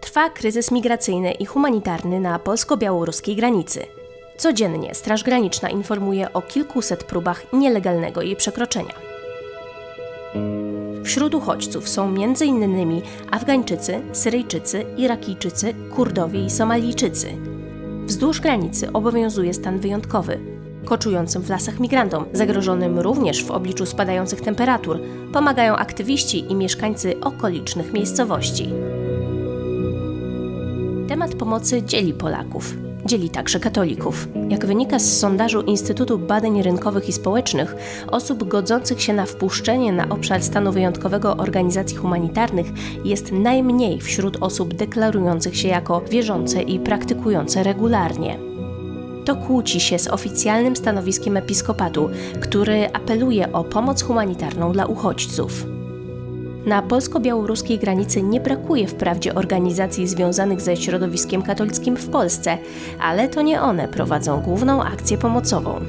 Trwa kryzys migracyjny i humanitarny na polsko-białoruskiej granicy. Codziennie Straż Graniczna informuje o kilkuset próbach nielegalnego jej przekroczenia. Wśród uchodźców są m.in. Afgańczycy, Syryjczycy, Irakijczycy, Kurdowie i Somalijczycy. Wzdłuż granicy obowiązuje stan wyjątkowy. Koczującym w lasach migrantom, zagrożonym również w obliczu spadających temperatur, pomagają aktywiści i mieszkańcy okolicznych miejscowości. Temat pomocy dzieli Polaków. Dzieli także katolików. Jak wynika z sondażu Instytutu Badań Rynkowych i Społecznych, osób godzących się na wpuszczenie na obszar stanu wyjątkowego organizacji humanitarnych jest najmniej wśród osób deklarujących się jako wierzące i praktykujące regularnie. To kłóci się z oficjalnym stanowiskiem episkopatu, który apeluje o pomoc humanitarną dla uchodźców. Na polsko-białoruskiej granicy nie brakuje wprawdzie organizacji związanych ze środowiskiem katolickim w Polsce, ale to nie one prowadzą główną akcję pomocową.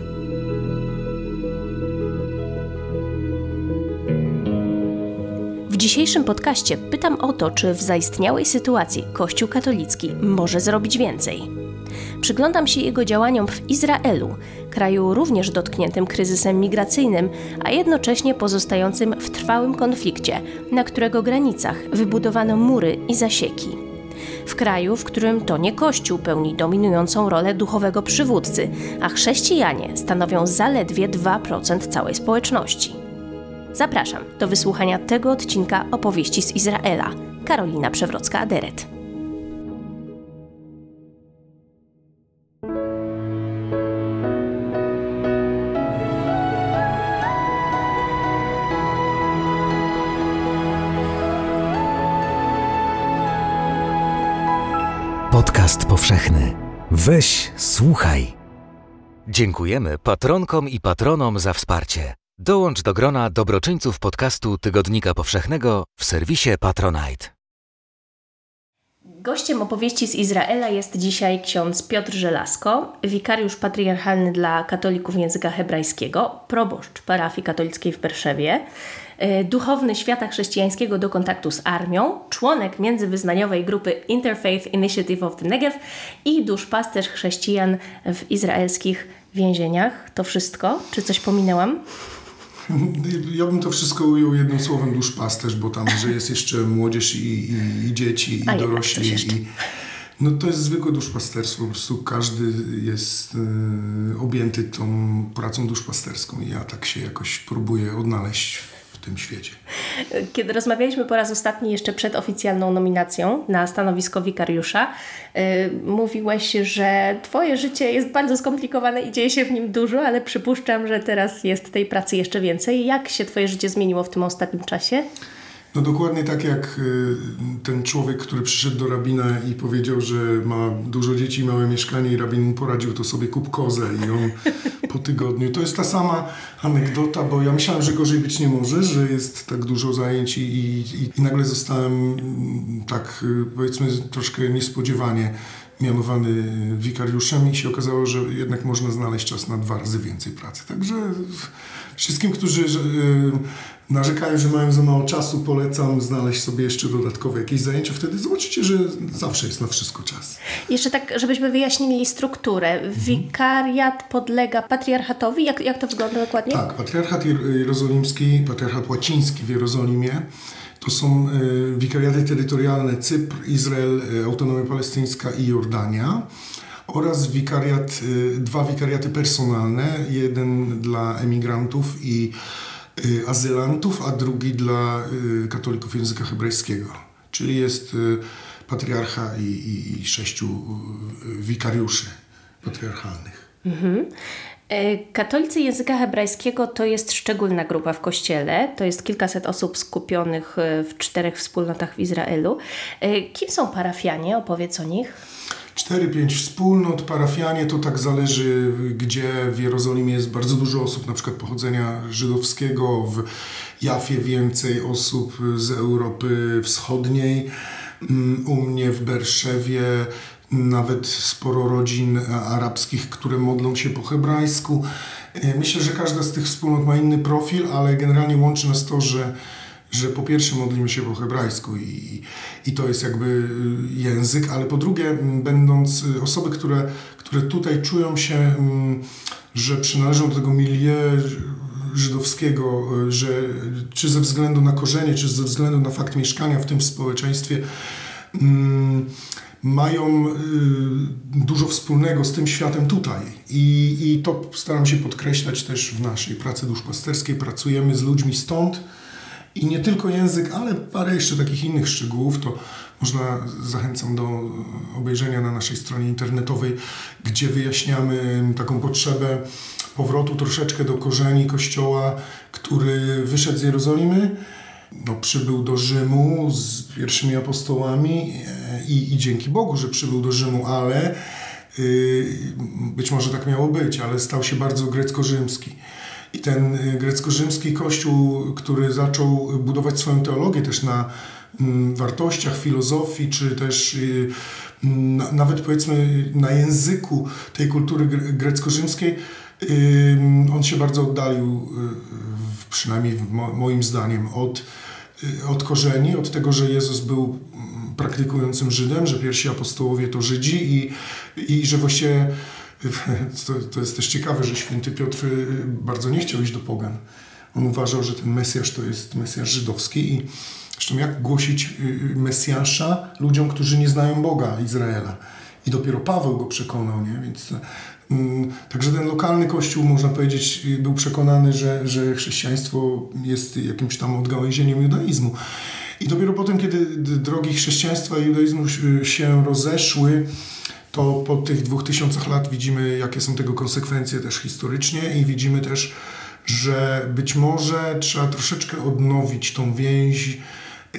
W dzisiejszym podcaście pytam o to, czy w zaistniałej sytuacji Kościół katolicki może zrobić więcej. Przyglądam się jego działaniom w Izraelu, kraju również dotkniętym kryzysem migracyjnym, a jednocześnie pozostającym w trwałym konflikcie, na którego granicach wybudowano mury i zasieki. W kraju, w którym to nie Kościół pełni dominującą rolę duchowego przywódcy, a chrześcijanie stanowią zaledwie 2% całej społeczności. Zapraszam do wysłuchania tego odcinka opowieści z Izraela. Karolina Przewrocka-Aderet. Podcast powszechny. Weź, słuchaj. Dziękujemy patronkom i patronom za wsparcie. Dołącz do grona dobroczyńców podcastu Tygodnika Powszechnego w serwisie Patronite. Gościem opowieści z Izraela jest dzisiaj ksiądz Piotr Żelazko, wikariusz patriarchalny dla katolików języka hebrajskiego, proboszcz parafii katolickiej w Berszewie. E, duchowny świata chrześcijańskiego do kontaktu z armią, członek międzywyznaniowej grupy Interfaith Initiative of the Negev i duszpasterz chrześcijan w izraelskich więzieniach. To wszystko? Czy coś pominęłam? Ja bym to wszystko ujął jednym słowem duszpasterz, bo tam, że jest jeszcze młodzież i, i, i dzieci, i A dorośli. I, no to jest zwykłe duszpasterstwo. Po prostu każdy jest y, objęty tą pracą duszpasterską i ja tak się jakoś próbuję odnaleźć tym świecie. Kiedy rozmawialiśmy po raz ostatni, jeszcze przed oficjalną nominacją na stanowisko wikariusza, yy, mówiłeś, że Twoje życie jest bardzo skomplikowane i dzieje się w nim dużo, ale przypuszczam, że teraz jest tej pracy jeszcze więcej. Jak się Twoje życie zmieniło w tym ostatnim czasie? No dokładnie tak jak y, ten człowiek, który przyszedł do rabina i powiedział, że ma dużo dzieci, małe mieszkanie i rabin mu poradził, to sobie kup kozę i on po tygodniu. To jest ta sama anegdota, bo ja myślałem, że gorzej być nie może, że jest tak dużo zajęć i, i, i nagle zostałem mm, tak y, powiedzmy troszkę niespodziewanie mianowany wikariuszem i się okazało, że jednak można znaleźć czas na dwa razy więcej pracy. Także wszystkim, którzy y, narzekają, że mają za mało czasu, polecam znaleźć sobie jeszcze dodatkowe jakieś zajęcia. Wtedy zobaczycie, że zawsze jest na wszystko czas. Jeszcze tak, żebyśmy wyjaśnili strukturę. Mhm. Wikariat podlega patriarchatowi? Jak, jak to wygląda dokładnie? Tak, patriarchat jerozolimski, patriarchat łaciński w Jerozolimie. To są y, wikariaty terytorialne Cypr, Izrael, y, Autonomia Palestyńska i Jordania oraz wikariat, y, dwa wikariaty personalne, jeden dla emigrantów i Y, azylantów, a drugi dla y, katolików języka hebrajskiego. Czyli jest patriarcha i, i, i sześciu wikariuszy patriarchalnych. Mhm. E, katolicy języka hebrajskiego to jest szczególna grupa w kościele. To jest kilkaset osób skupionych w czterech wspólnotach w Izraelu. E, kim są parafianie? Opowiedz o nich. 4-5 wspólnot, parafianie, to tak zależy, gdzie w Jerozolimie jest bardzo dużo osób, na przykład pochodzenia żydowskiego, w Jafie więcej osób z Europy Wschodniej, mm, u mnie w Berszewie nawet sporo rodzin arabskich, które modlą się po hebrajsku. Myślę, że każda z tych wspólnot ma inny profil, ale generalnie łączy nas to, że że po pierwsze modlimy się po hebrajsku i, i to jest jakby y, język, ale po drugie, będąc y, osoby, które, które tutaj czują się, że przynależą do tego milieu żydowskiego, y, że czy ze względu na korzenie, czy ze względu na fakt mieszkania w tym społeczeństwie, mają dużo wspólnego z tym światem tutaj. I, I to staram się podkreślać też w naszej pracy duszpasterskiej. Pracujemy z ludźmi stąd, i nie tylko język, ale parę jeszcze takich innych szczegółów, to można, zachęcam do obejrzenia na naszej stronie internetowej, gdzie wyjaśniamy taką potrzebę powrotu troszeczkę do korzeni Kościoła, który wyszedł z Jerozolimy, no, przybył do Rzymu z pierwszymi apostołami e, i, i dzięki Bogu, że przybył do Rzymu, ale yy, być może tak miało być, ale stał się bardzo grecko-rzymski. I ten y, grecko-rzymski kościół, który zaczął budować swoją teologię też na mm, wartościach, filozofii, czy też y, nawet powiedzmy na języku tej kultury grecko-rzymskiej, on się bardzo oddalił, y, przynajmniej moim zdaniem, od, od korzeni, od tego, że Jezus był mm, praktykującym Żydem, że pierwsi apostołowie to Żydzi i, i że właściwie to, to jest też ciekawe, że święty Piotr y, bardzo nie chciał iść do pogan. On uważał, że ten Mesjasz to jest Mesjasz żydowski i zresztą jak głosić y, Mesjasza ludziom, którzy nie znają Boga Izraela. I dopiero Paweł go przekonał, nie? Więc mm, Także ten lokalny kościół, można powiedzieć, y, był przekonany, że, że chrześcijaństwo jest jakimś tam odgałęzieniem judaizmu. I dopiero potem, kiedy drogi chrześcijaństwa i judaizmu się rozeszły, to po tych dwóch tysiącach lat widzimy, jakie są tego konsekwencje też historycznie i widzimy też, że być może trzeba troszeczkę odnowić tą więź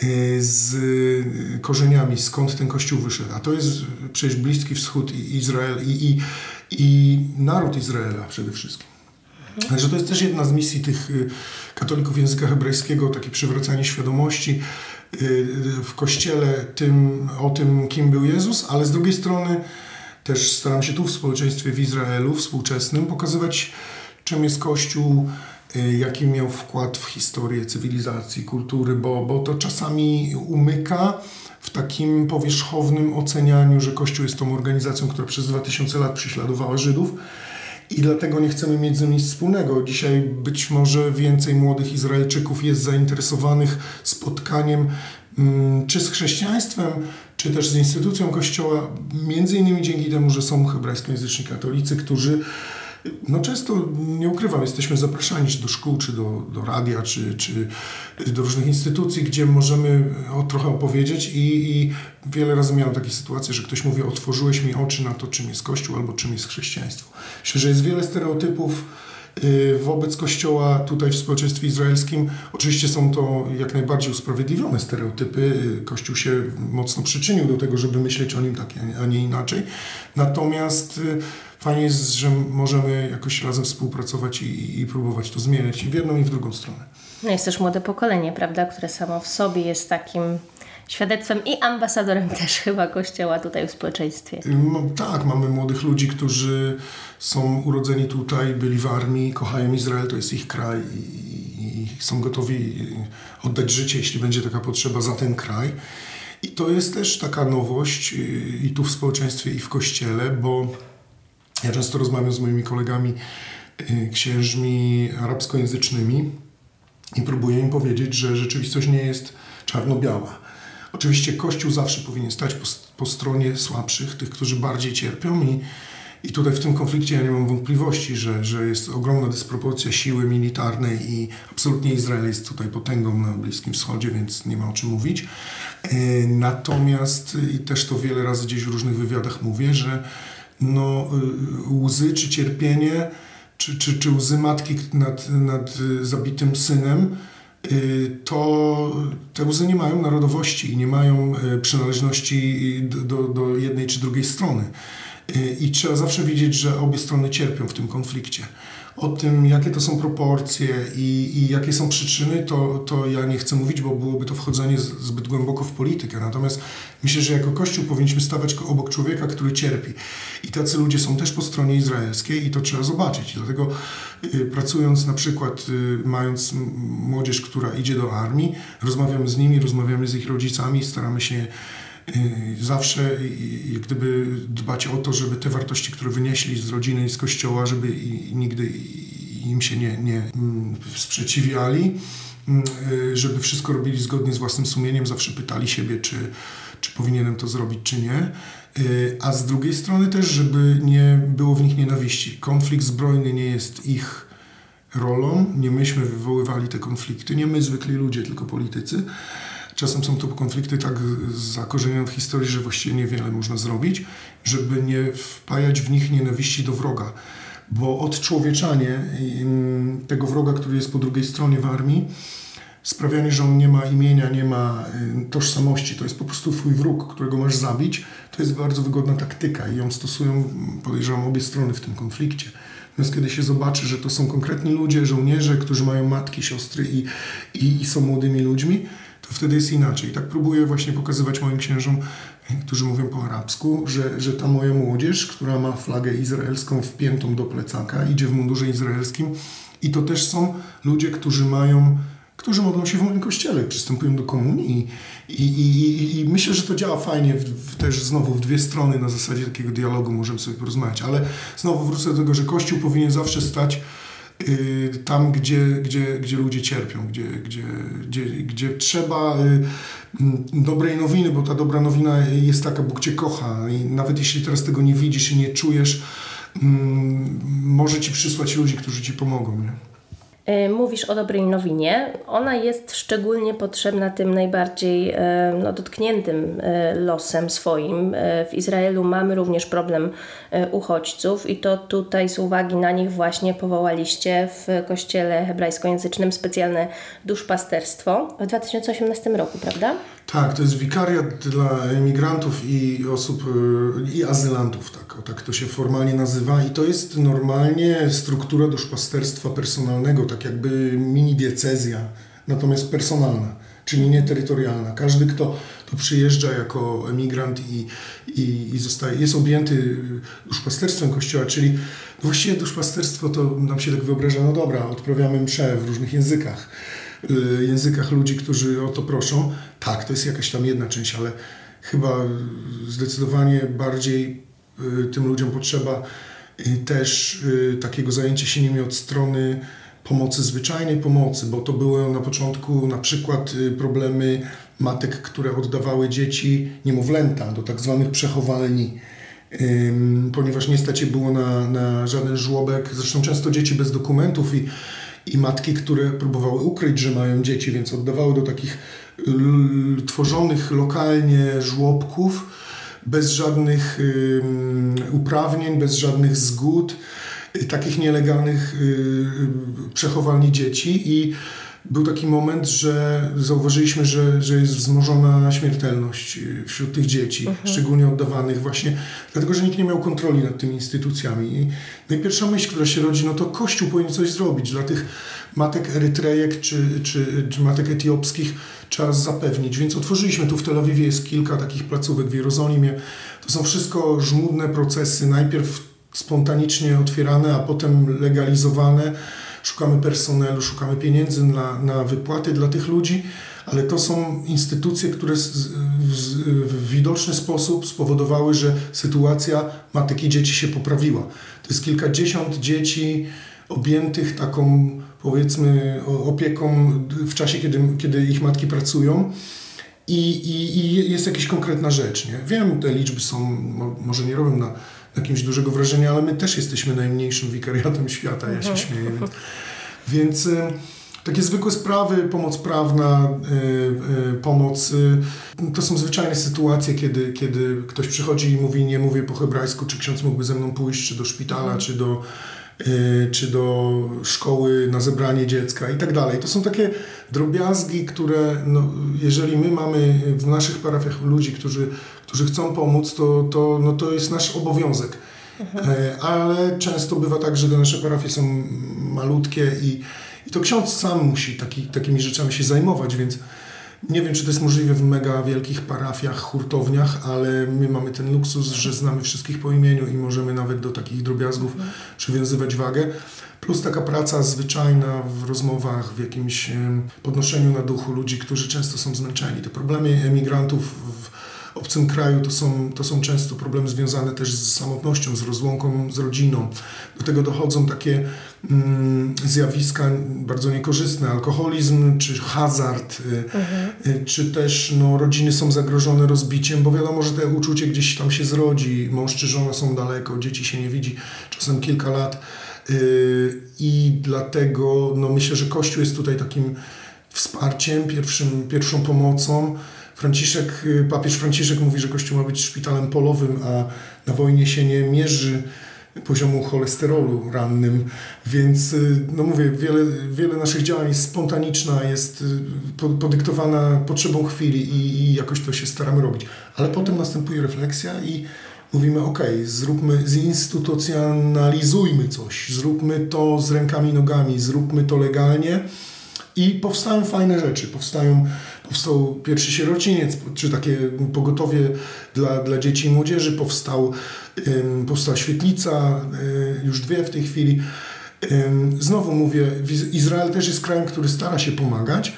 y, z korzeniami, skąd ten Kościół wyszedł. A to jest przecież Bliski Wschód i Izrael i, i, i naród Izraela przede wszystkim. Także to jest też jedna z misji tych y, katolików języka hebrajskiego, takie przywracanie świadomości w Kościele tym, o tym, kim był Jezus, ale z drugiej strony też staram się tu w społeczeństwie w Izraelu współczesnym pokazywać, czym jest Kościół, y, jaki miał wkład w historię cywilizacji, kultury, bo, bo to czasami umyka w takim powierzchownym ocenianiu, że Kościół jest tą organizacją, która przez 2000 lat prześladowała Żydów i dlatego nie chcemy mieć z nim nic wspólnego. Dzisiaj być może więcej młodych Izraelczyków jest zainteresowanych spotkaniem mm, czy z chrześcijaństwem, czy też z instytucją Kościoła, między innymi dzięki temu, że są hebrajskojęzyczni katolicy, którzy no często, nie ukrywam, jesteśmy zapraszani czy do szkół, czy do, do radia, czy, czy do różnych instytucji, gdzie możemy o, trochę opowiedzieć i, i wiele razy miałem takie sytuacje, że ktoś mówi, otworzyłeś mi oczy na to, czym jest Kościół albo czym jest chrześcijaństwo. Myślę, że jest wiele stereotypów, wobec Kościoła tutaj w społeczeństwie izraelskim. Oczywiście są to jak najbardziej usprawiedliwione stereotypy. Y, Kościół się mocno przyczynił do tego, żeby myśleć o nim tak, a nie inaczej. Natomiast y, fajnie jest, że możemy jakoś razem współpracować i, i próbować to zmieniać i w jedną i w drugą stronę. No jest też młode pokolenie, prawda, które samo w sobie jest takim świadectwem i ambasadorem też chyba Kościoła tutaj w społeczeństwie. No, tak, mamy młodych ludzi, którzy są urodzeni tutaj, byli w armii, kochają Izrael, to jest ich kraj i, i są gotowi oddać życie, jeśli będzie taka potrzeba za ten kraj. I to jest też taka nowość i tu w społeczeństwie, i w kościele, bo ja często rozmawiam z moimi kolegami y, księżmi arabskojęzycznymi i próbuję im powiedzieć, że rzeczywistość nie jest czarno-biała. Oczywiście Kościół zawsze powinien stać po, po stronie słabszych, tych, którzy bardziej cierpią i i tutaj w tym konflikcie ja nie mam wątpliwości, że, że jest ogromna dysproporcja siły militarnej i absolutnie Izrael jest tutaj potęgą na Bliskim Wschodzie, więc nie ma o czym mówić. E, natomiast i też to wiele razy gdzieś w różnych wywiadach mówię, że no, y, łzy czy cierpienie, czy, czy, czy łzy matki nad, nad zabitym synem, to te łzy nie mają narodowości i nie mają y, przynależności do, do jednej czy drugiej strony. I trzeba zawsze wiedzieć, że obie strony cierpią w tym konflikcie. O tym, jakie to są proporcje i, i jakie są przyczyny, to, to ja nie chcę mówić, bo byłoby to wchodzenie zbyt głęboko w politykę. Natomiast myślę, że jako Kościół powinniśmy stawać obok człowieka, który cierpi. I tacy ludzie są też po stronie izraelskiej i to trzeba zobaczyć. Dlatego y, pracując na przykład, y, mając młodzież, która idzie do armii, rozmawiamy z nimi, rozmawiamy z ich rodzicami, staramy się zawsze jak gdyby dbać o to, żeby te wartości, które wynieśli z rodziny i z kościoła, żeby nigdy im się nie, nie mm, sprzeciwiali, mm, y, żeby wszystko robili zgodnie z własnym sumieniem, zawsze pytali siebie, czy, czy powinienem to zrobić, czy nie. Y, a z drugiej strony też, żeby nie było w nich nienawiści. Konflikt zbrojny nie jest ich rolą, nie myśmy wywoływali te konflikty, nie my zwykli ludzie, tylko politycy. Czasem są to konflikty tak zakorzenione w historii, że właściwie niewiele można zrobić, żeby nie wpajać w nich nienawiści do wroga. Bo odczłowieczanie mm, tego wroga, który jest po drugiej stronie w armii, sprawianie, że on nie ma imienia, nie ma y, tożsamości, to jest po prostu twój wróg, którego masz zabić, to jest bardzo wygodna taktyka i ją stosują, podejrzewam, obie strony w tym konflikcie. Natomiast kiedy się zobaczy, że to są konkretni ludzie, żołnierze, którzy mają matki, siostry i, i, i są młodymi ludźmi, to wtedy jest inaczej. I tak próbuję właśnie pokazywać moim księżom, którzy mówią po arabsku, że, że ta moja młodzież, która ma flagę izraelską wpiętą do plecaka, idzie w mundurze izraelskim. I to też są ludzie, którzy mają którzy modlą się w moim kościele, przystępują do komunii. I, i, i, i myślę, że to działa fajnie w, w, też znowu w dwie strony na zasadzie takiego dialogu możemy sobie porozmawiać, ale znowu wrócę do tego, że Kościół powinien zawsze stać tam, gdzie, gdzie, gdzie ludzie cierpią, gdzie, gdzie, gdzie, gdzie trzeba y, dobrej nowiny, bo ta dobra nowina jest taka, Bóg Cię kocha i nawet jeśli teraz tego nie widzisz i nie czujesz, może Ci przysłać ludzi, którzy Ci pomogą. Nie? E, mówisz o dobrej nowinie. Ona jest szczególnie potrzebna tym najbardziej e, no, dotkniętym e, losem swoim. W Izraelu mamy również problem uchodźców i to tutaj z uwagi na nich właśnie powołaliście w kościele hebrajskojęzycznym specjalne duszpasterstwo w 2018 roku, prawda? Tak, to jest wikariat dla emigrantów i osób, i azylantów, tak, tak to się formalnie nazywa. I to jest normalnie struktura duszpasterstwa personalnego, tak jakby mini diecezja, natomiast personalna, czyli nie terytorialna. Każdy, kto tu przyjeżdża jako emigrant i, i, i zostaje, jest objęty duszpasterstwem Kościoła, czyli właściwie duszpasterstwo to nam się tak wyobraża, no dobra, odprawiamy msze w różnych językach, y, językach ludzi, którzy o to proszą. Tak, to jest jakaś tam jedna część, ale chyba zdecydowanie bardziej y, tym ludziom potrzeba y, też takiego zajęcia się nimi od strony pomocy, zwyczajnej pomocy, bo to były na początku na przykład y, problemy matek, które oddawały dzieci, niemowlęta do tak zwanych przechowalni, ponieważ nie stać było na, na żaden żłobek. Zresztą często dzieci bez dokumentów i, i matki, które próbowały ukryć, że mają dzieci, więc oddawały do takich tworzonych lokalnie żłobków bez żadnych uprawnień, bez żadnych zgód takich nielegalnych y, y, przechowalni dzieci i był taki moment, że zauważyliśmy, że, że jest wzmożona śmiertelność y, wśród tych dzieci, mhm. szczególnie oddawanych właśnie, dlatego że nikt nie miał kontroli nad tymi instytucjami. I najpierwsza myśl, która się rodzi, no to Kościół powinien coś zrobić dla tych matek erytrejek czy, czy, czy matek etiopskich trzeba zapewnić. Więc otworzyliśmy tu w Tel Awiwie jest kilka takich placówek w Jerozolimie. To są wszystko żmudne procesy. Najpierw spontanicznie otwierane, a potem legalizowane. Szukamy personelu, szukamy pieniędzy na, na wypłaty dla tych ludzi, ale to są instytucje, które w widoczny sposób spowodowały, że sytuacja matek i dzieci się poprawiła. To jest kilkadziesiąt dzieci objętych taką, powiedzmy, opieką w czasie, kiedy, kiedy ich matki pracują. I, i, I jest jakaś konkretna rzecz. Nie? Wiem, te liczby są, może nie robią na jakimś dużego wrażenia, ale my też jesteśmy najmniejszym wikariatem świata, ja się mhm. śmieję. Więc, więc y, takie zwykłe sprawy, pomoc prawna, y, y, pomoc, to są zwyczajne sytuacje, kiedy, kiedy ktoś przychodzi i mówi, nie mówię po hebrajsku, czy ksiądz mógłby ze mną pójść, czy do szpitala, mhm. czy do czy do szkoły na zebranie dziecka i tak dalej. To są takie drobiazgi, które no, jeżeli my mamy w naszych parafiach ludzi, którzy którzy chcą pomóc, to, to, no to jest nasz obowiązek. E, ale często bywa tak, że te nasze parafie są malutkie i, i to ksiądz sam musi taki, takimi rzeczami się zajmować, więc nie wiem, czy to jest możliwe w mega wielkich parafiach, hurtowniach, ale my mamy ten luksus, że znamy wszystkich po imieniu i możemy nawet do takich drobiazgów przywiązywać wagę. Plus taka praca zwyczajna w rozmowach, w jakimś podnoszeniu na duchu ludzi, którzy często są zmęczeni. Te problemy emigrantów w obcym kraju to są, to są często problemy związane też z samotnością, z rozłąką z rodziną. Do tego dochodzą takie mm, zjawiska bardzo niekorzystne, alkoholizm czy hazard, y, y, czy też no, rodziny są zagrożone rozbiciem, bo wiadomo, że te uczucie gdzieś tam się zrodzi, mąż czy żona są daleko, dzieci się nie widzi, czasem kilka lat. Y, I dlatego no, myślę, że Kościół jest tutaj takim wsparciem, pierwszym, pierwszą pomocą. Franciszek, y, papież Franciszek mówi, że Kościół ma być szpitalem polowym, a na wojnie się nie mierzy poziomu cholesterolu rannym, więc y, no mówię, wiele, wiele naszych działań jest spontaniczna, jest y, po- podyktowana potrzebą chwili i, i jakoś to się staramy robić. Ale potem następuje refleksja i mówimy, ok, zróbmy, zinstytucjonalizujmy coś, zróbmy to z rękami i nogami, zróbmy to legalnie i powstają fajne rzeczy. Powstają, powstał pierwszy sierociniec, czy takie pogotowie dla, dla dzieci i młodzieży, powstał, powstała świetlica, y, już dwie w tej chwili. Znowu mówię, Izrael też jest krajem, który stara się pomagać,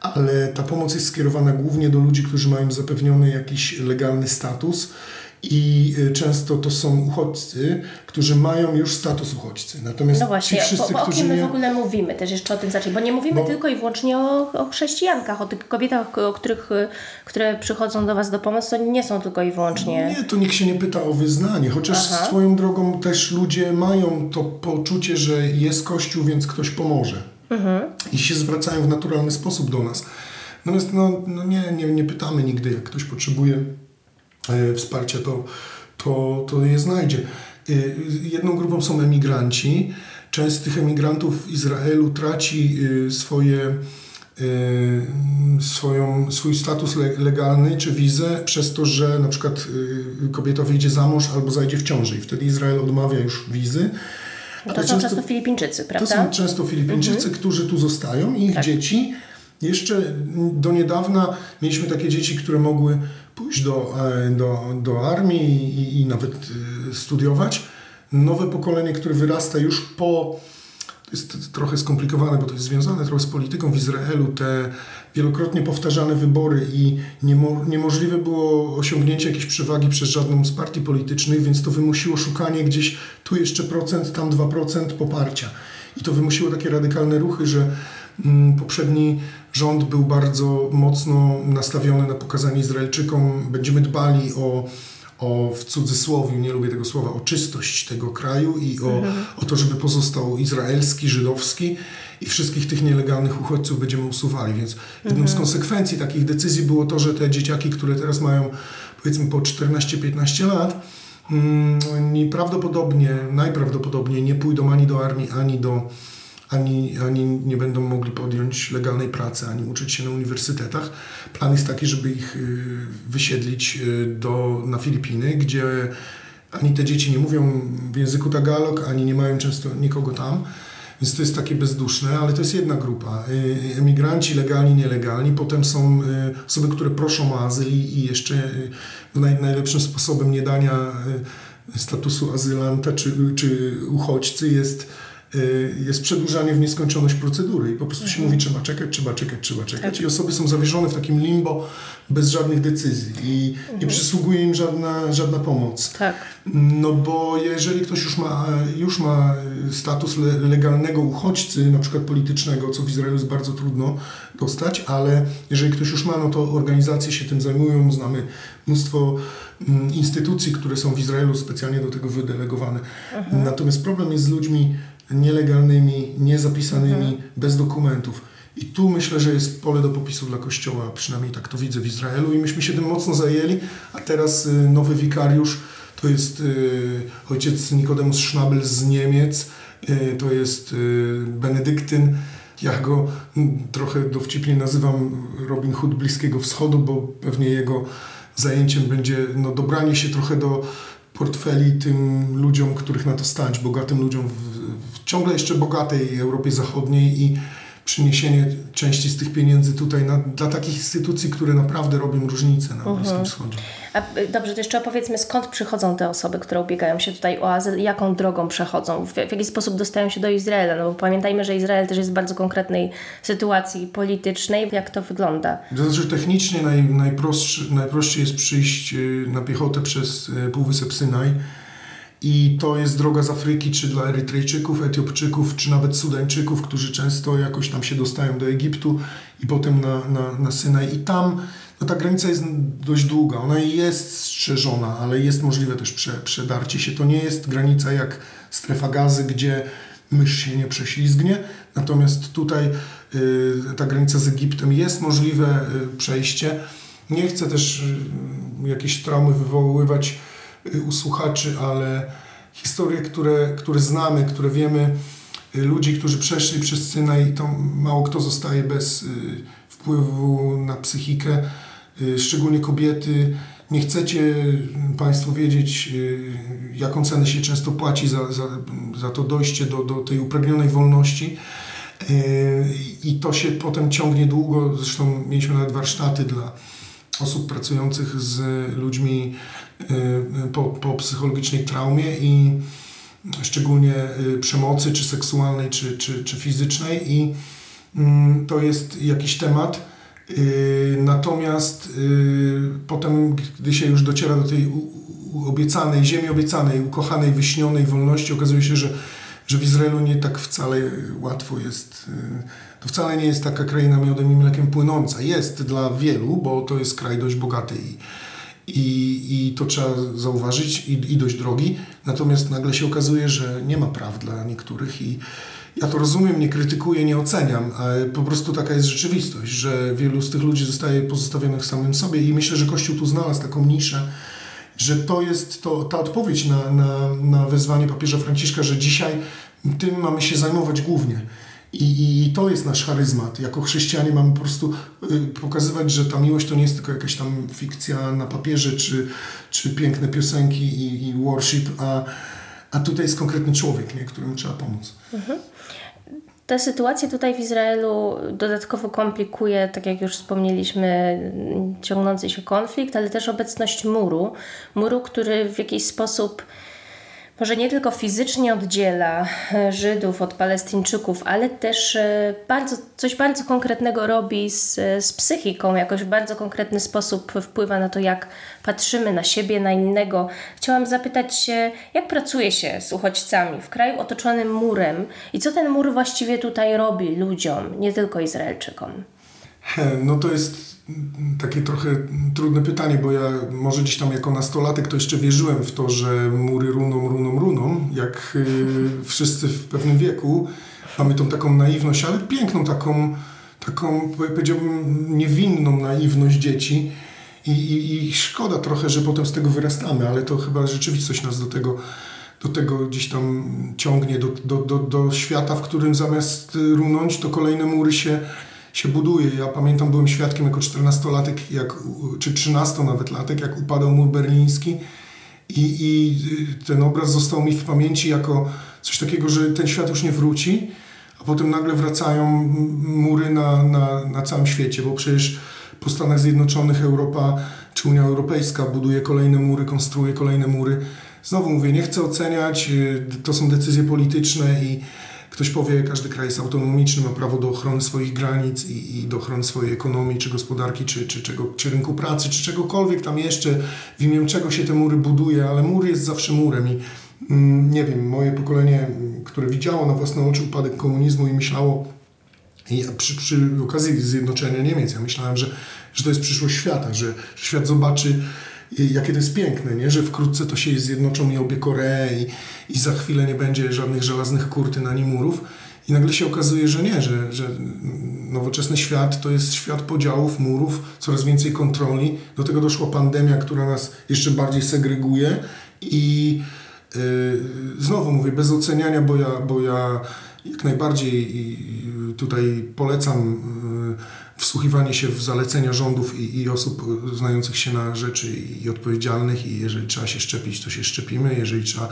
ale ta pomoc jest skierowana głównie do ludzi, którzy mają zapewniony jakiś legalny status. I y, często to są uchodźcy, którzy mają już status uchodźcy. Natomiast No właśnie, ci wszyscy, bo, bo o kim my nie... w ogóle mówimy też jeszcze o tym zacząć, bo nie mówimy Bo- tylko i wyłącznie o, o chrześcijankach, o tych kobietach, o których, y, które przychodzą do Was do pomocy, to nie są tylko i wyłącznie... Nie, to nikt się nie pyta o wyznanie, chociaż Aha. swoją drogą też ludzie mają to poczucie, że jest Kościół, więc ktoś pomoże. I się zwracają w naturalny sposób do nas. Natomiast no, no nie, nie, nie pytamy nigdy, jak ktoś potrzebuje wsparcia, to, to, to je znajdzie. E, jedną grupą są emigranci. Część z tych emigrantów w Izraelu traci e, swoje swoją, swój status le, legalny czy wizę przez to, że na przykład kobieta wyjdzie za mąż albo zajdzie w ciąży i wtedy Izrael odmawia już wizy. To Ale są często Filipińczycy, to prawda? są często Filipińczycy, którzy tu zostają i ich Tak. dzieci. Jeszcze do niedawna mieliśmy takie dzieci, które mogły pójść do, e, do, do armii i, i nawet e, studiować. Nowe pokolenie, które wyrasta już po to jest trochę skomplikowane, bo to jest związane trochę z polityką w Izraelu. Te wielokrotnie powtarzane wybory i niemo, niemożliwe było osiągnięcie jakiejś przewagi przez żadną z partii politycznych, więc to wymusiło szukanie gdzieś tu jeszcze procent, tam 2% poparcia. I to wymusiło takie radykalne ruchy, że mm, poprzedni rząd był bardzo mocno nastawiony na pokazanie Izraelczykom, będziemy dbali o o w cudzysłowie, nie lubię tego słowa, o czystość tego kraju i o, o to, żeby pozostał izraelski, żydowski i wszystkich tych nielegalnych uchodźców będziemy usuwali. Więc jedną z konsekwencji takich decyzji było to, że te dzieciaki, które teraz mają powiedzmy po 14-15 lat, mm, prawdopodobnie, najprawdopodobniej nie pójdą ani do armii, ani do ani, ani nie będą mogli podjąć legalnej pracy, ani uczyć się na uniwersytetach. Plan jest taki, żeby ich y, wysiedlić y, do, na Filipiny, gdzie ani te dzieci nie mówią w języku tagalog, ani nie mają często nikogo tam. Więc to jest takie bezduszne, ale to jest jedna grupa. Y, Emigranci legalni, nielegalni. Potem są osoby, które proszą o azyl i jeszcze naj, najlepszym sposobem nie dania statusu azylanta czy, czy uchodźcy jest jest przedłużanie w nieskończoność procedury i po prostu się mówi trzeba czekać, trzeba czekać, trzeba czekać i osoby są zawieszone w takim limbo bez żadnych decyzji i nie przysługuje im żadna, żadna pomoc. Tak. No bo jeżeli ktoś już ma, już ma status le, legalnego uchodźcy, na przykład politycznego, co w Izraelu jest bardzo trudno dostać, ale jeżeli ktoś już ma, no to organizacje się tym zajmują, znamy mnóstwo mm, instytucji, które są w Izraelu specjalnie do tego wydelegowane. Natomiast problem jest z ludźmi nielegalnymi, niezapisanymi, bez dokumentów. I tu myślę, że jest pole do popisu dla Kościoła, przynajmniej tak to widzę w Izraelu i myśmy się tym mocno zajęli, a teraz y, nowy wikariusz to jest y, ojciec Nikodemus Schnabel z Niemiec, y, to jest benedyktyn. Ja go trochę dowcipnie nazywam Robin Hood Bliskiego Wschodu, bo pewnie jego zajęciem będzie no, dobranie się trochę do portfeli tym ludziom, których na to stać, bogatym ludziom w, w ciągle jeszcze bogatej Europie Zachodniej i przyniesienie części z tych pieniędzy tutaj na, dla takich instytucji, które naprawdę robią różnicę na Bliskim uh -huh. Wschodzie. A, y, dobrze, to jeszcze opowiedzmy, skąd przychodzą te osoby, które ubiegają się tutaj o azyl, jaką drogą przechodzą, w, w jaki sposób dostają się do Izraela, no bo pamiętajmy, że Izrael też jest w bardzo konkretnej sytuacji politycznej. Jak to wygląda? To znaczy technicznie naj, najprościej jest przyjść y, na piechotę przez y, Półwysep Synaj, i to jest droga z Afryki, czy dla Erytrejczyków, Etiopczyków, czy nawet Sudańczyków, którzy często jakoś tam się dostają do Egiptu i potem na, na, na Synaj. I tam no ta granica jest dość długa. Ona jest strzeżona, ale jest możliwe też prze, przedarcie się. To nie jest granica jak strefa gazy, gdzie mysz się nie prześlizgnie. Natomiast tutaj y, ta granica z Egiptem jest możliwe y, przejście. Nie chcę też y, jakieś traumy wywoływać u słuchaczy, ale historie, które, które znamy, które wiemy, y, ludzi, którzy przeszli przez Synaj, to mało kto zostaje bez y, wpływu na psychikę, szczególnie kobiety. Nie chcecie Państwo wiedzieć, jaką cenę się często płaci za, za, za to dojście do, do tej upragnionej wolności. I to się potem ciągnie długo. Zresztą mieliśmy nawet warsztaty dla osób pracujących z ludźmi y, po, po psychologicznej traumie i szczególnie y, przemocy, czy seksualnej, czy, czy, czy fizycznej, i mm, to jest jakiś temat. Y, natomiast potem, gdy się już dociera do tej obiecanej, ziemi obiecanej, ukochanej, wyśnionej wolności, okazuje się, że, że w Izraelu nie tak wcale łatwo jest wcale nie jest taka kraina miodem i mlekiem płynąca. Jest dla wielu, bo to jest kraj dość bogaty i, i, i to trzeba zauważyć i, i dość drogi. Natomiast nagle się okazuje, że nie ma praw dla niektórych i ja to rozumiem, nie krytykuję, nie oceniam, ale po prostu taka jest rzeczywistość, że wielu z tych ludzi zostaje pozostawionych samym sobie i myślę, że Kościół tu znalazł taką niszę, że to jest to, ta odpowiedź na, na, na wezwanie papieża Franciszka, że dzisiaj tym mamy się zajmować głównie. I, to jest nasz charyzmat. Jako chrześcijanie mamy po prostu y, pokazywać, że ta miłość to nie jest tylko jakaś tam fikcja na papierze, czy, czy piękne piosenki i, i worship, a, a tutaj jest konkretny człowiek, nie, któremu trzeba pomóc. Mhm. Ta sytuacja tutaj w Izraelu dodatkowo komplikuje, tak jak już wspomnieliśmy, ciągnący się konflikt, ale też obecność muru. Muru, który w jakiś sposób może nie tylko fizycznie oddziela e, Żydów od Palestyńczyków, ale też e, bardzo, coś bardzo konkretnego robi z, z psychiką, jakoś w bardzo konkretny sposób wpływa na to, jak patrzymy na siebie, na innego. Chciałam zapytać się, jak pracuje się z uchodźcami w kraju otoczonym murem i co ten mur właściwie tutaj robi ludziom, nie tylko Izraelczykom? No to jest takie trochę trudne pytanie, bo ja może gdzieś tam jako nastolatek to jeszcze wierzyłem w to, że mury runą, runą, runą, jak y, wszyscy w pewnym wieku. Mamy tą taką naiwność, ale piękną taką, taką powiedziałbym niewinną naiwność dzieci. I, i, I szkoda trochę, że potem z tego wyrastamy, ale to chyba rzeczywistość nas do tego, do tego gdzieś tam ciągnie, do, do, do, do świata, w którym zamiast runąć, to kolejne mury się się buduje. Ja pamiętam, byłem świadkiem jako 14-latek, jak, czy 13 nawet latek, jak upadał mur berliński i, i ten obraz został mi w pamięci jako coś takiego, że ten świat już nie wróci, a potem nagle wracają mury na, na, na całym świecie, bo przecież po Stanach Zjednoczonych Europa czy Unia Europejska buduje kolejne mury, konstruuje kolejne mury. Znowu mówię, nie chcę oceniać, y, to są decyzje polityczne i Ktoś powie, każdy kraj jest autonomiczny, ma prawo do ochrony swoich granic i, i do ochrony swojej ekonomii, czy gospodarki, czy, czy, czego, czy rynku pracy, czy czegokolwiek tam jeszcze, w imię czego się te mury buduje, ale mur jest zawsze murem i mm, nie wiem, moje pokolenie, które widziało na własne oczy upadek komunizmu i myślało, i przy, przy okazji zjednoczenia Niemiec, ja myślałem, że, że to jest przyszłość świata, że świat zobaczy jakie to jest piękne, nie? że wkrótce to się zjednoczą i obie Koree i, za chwilę nie będzie żadnych żelaznych kurtyn ani murów. I nagle się okazuje, że nie, że, że nowoczesny świat to jest świat podziałów, murów, coraz więcej kontroli. Do tego doszła pandemia, która nas jeszcze bardziej segreguje i yy, znowu mówię, bez oceniania, bo ja, bo ja jak najbardziej tutaj polecam wsłuchiwanie się w zalecenia rządów i, i osób znających się na rzeczy i odpowiedzialnych i jeżeli trzeba się szczepić, to się szczepimy, jeżeli trzeba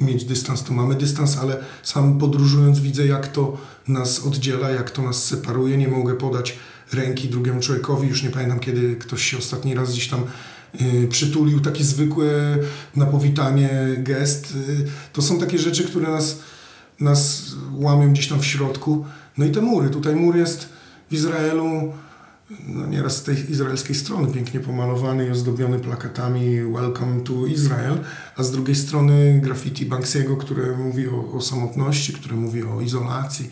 mieć dystans, to mamy dystans, ale sam podróżując widzę, jak to nas oddziela, jak to nas separuje. Nie mogę podać ręki drugiemu człowiekowi. Już nie pamiętam, kiedy ktoś się ostatni raz gdzieś tam y, przytulił. Taki zwykły na powitanie gest. Y, to są takie rzeczy, które nas, nas łamią gdzieś tam w środku. No i te mury. Tutaj mur jest w Izraelu no nieraz z tej izraelskiej strony pięknie pomalowany i ozdobiony plakatami Welcome to Israel, a z drugiej strony graffiti Banksiego, które mówi o, o samotności, które mówi o izolacji,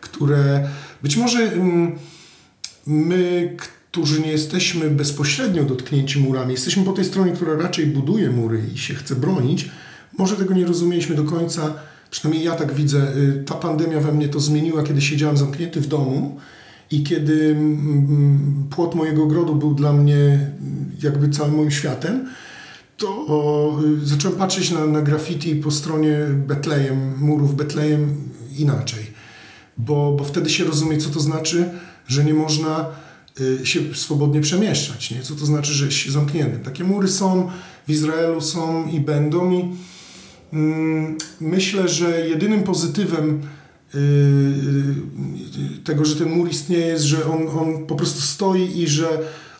które być może mm, my, którzy nie jesteśmy bezpośrednio dotknięci murami, jesteśmy po tej stronie, która raczej buduje mury i się chce bronić, może tego nie rozumieliśmy do końca, przynajmniej ja tak widzę, y, ta pandemia we mnie to zmieniła, kiedy siedziałem zamknięty w domu i kiedy mm, płot mojego ogrodu był dla mnie jakby całym moim światem, to zacząłem patrzeć na, na graffiti po stronie Betlejem, murów Betlejem inaczej. Bo, bo wtedy się rozumie, co to znaczy, że nie można y, się swobodnie przemieszczać. Nie? Co to znaczy, że jest zamknięty. Takie mury są, w Izraelu są i będą. I mm, myślę, że jedynym pozytywem tego, że ten mur istnieje, że on, on po prostu stoi i że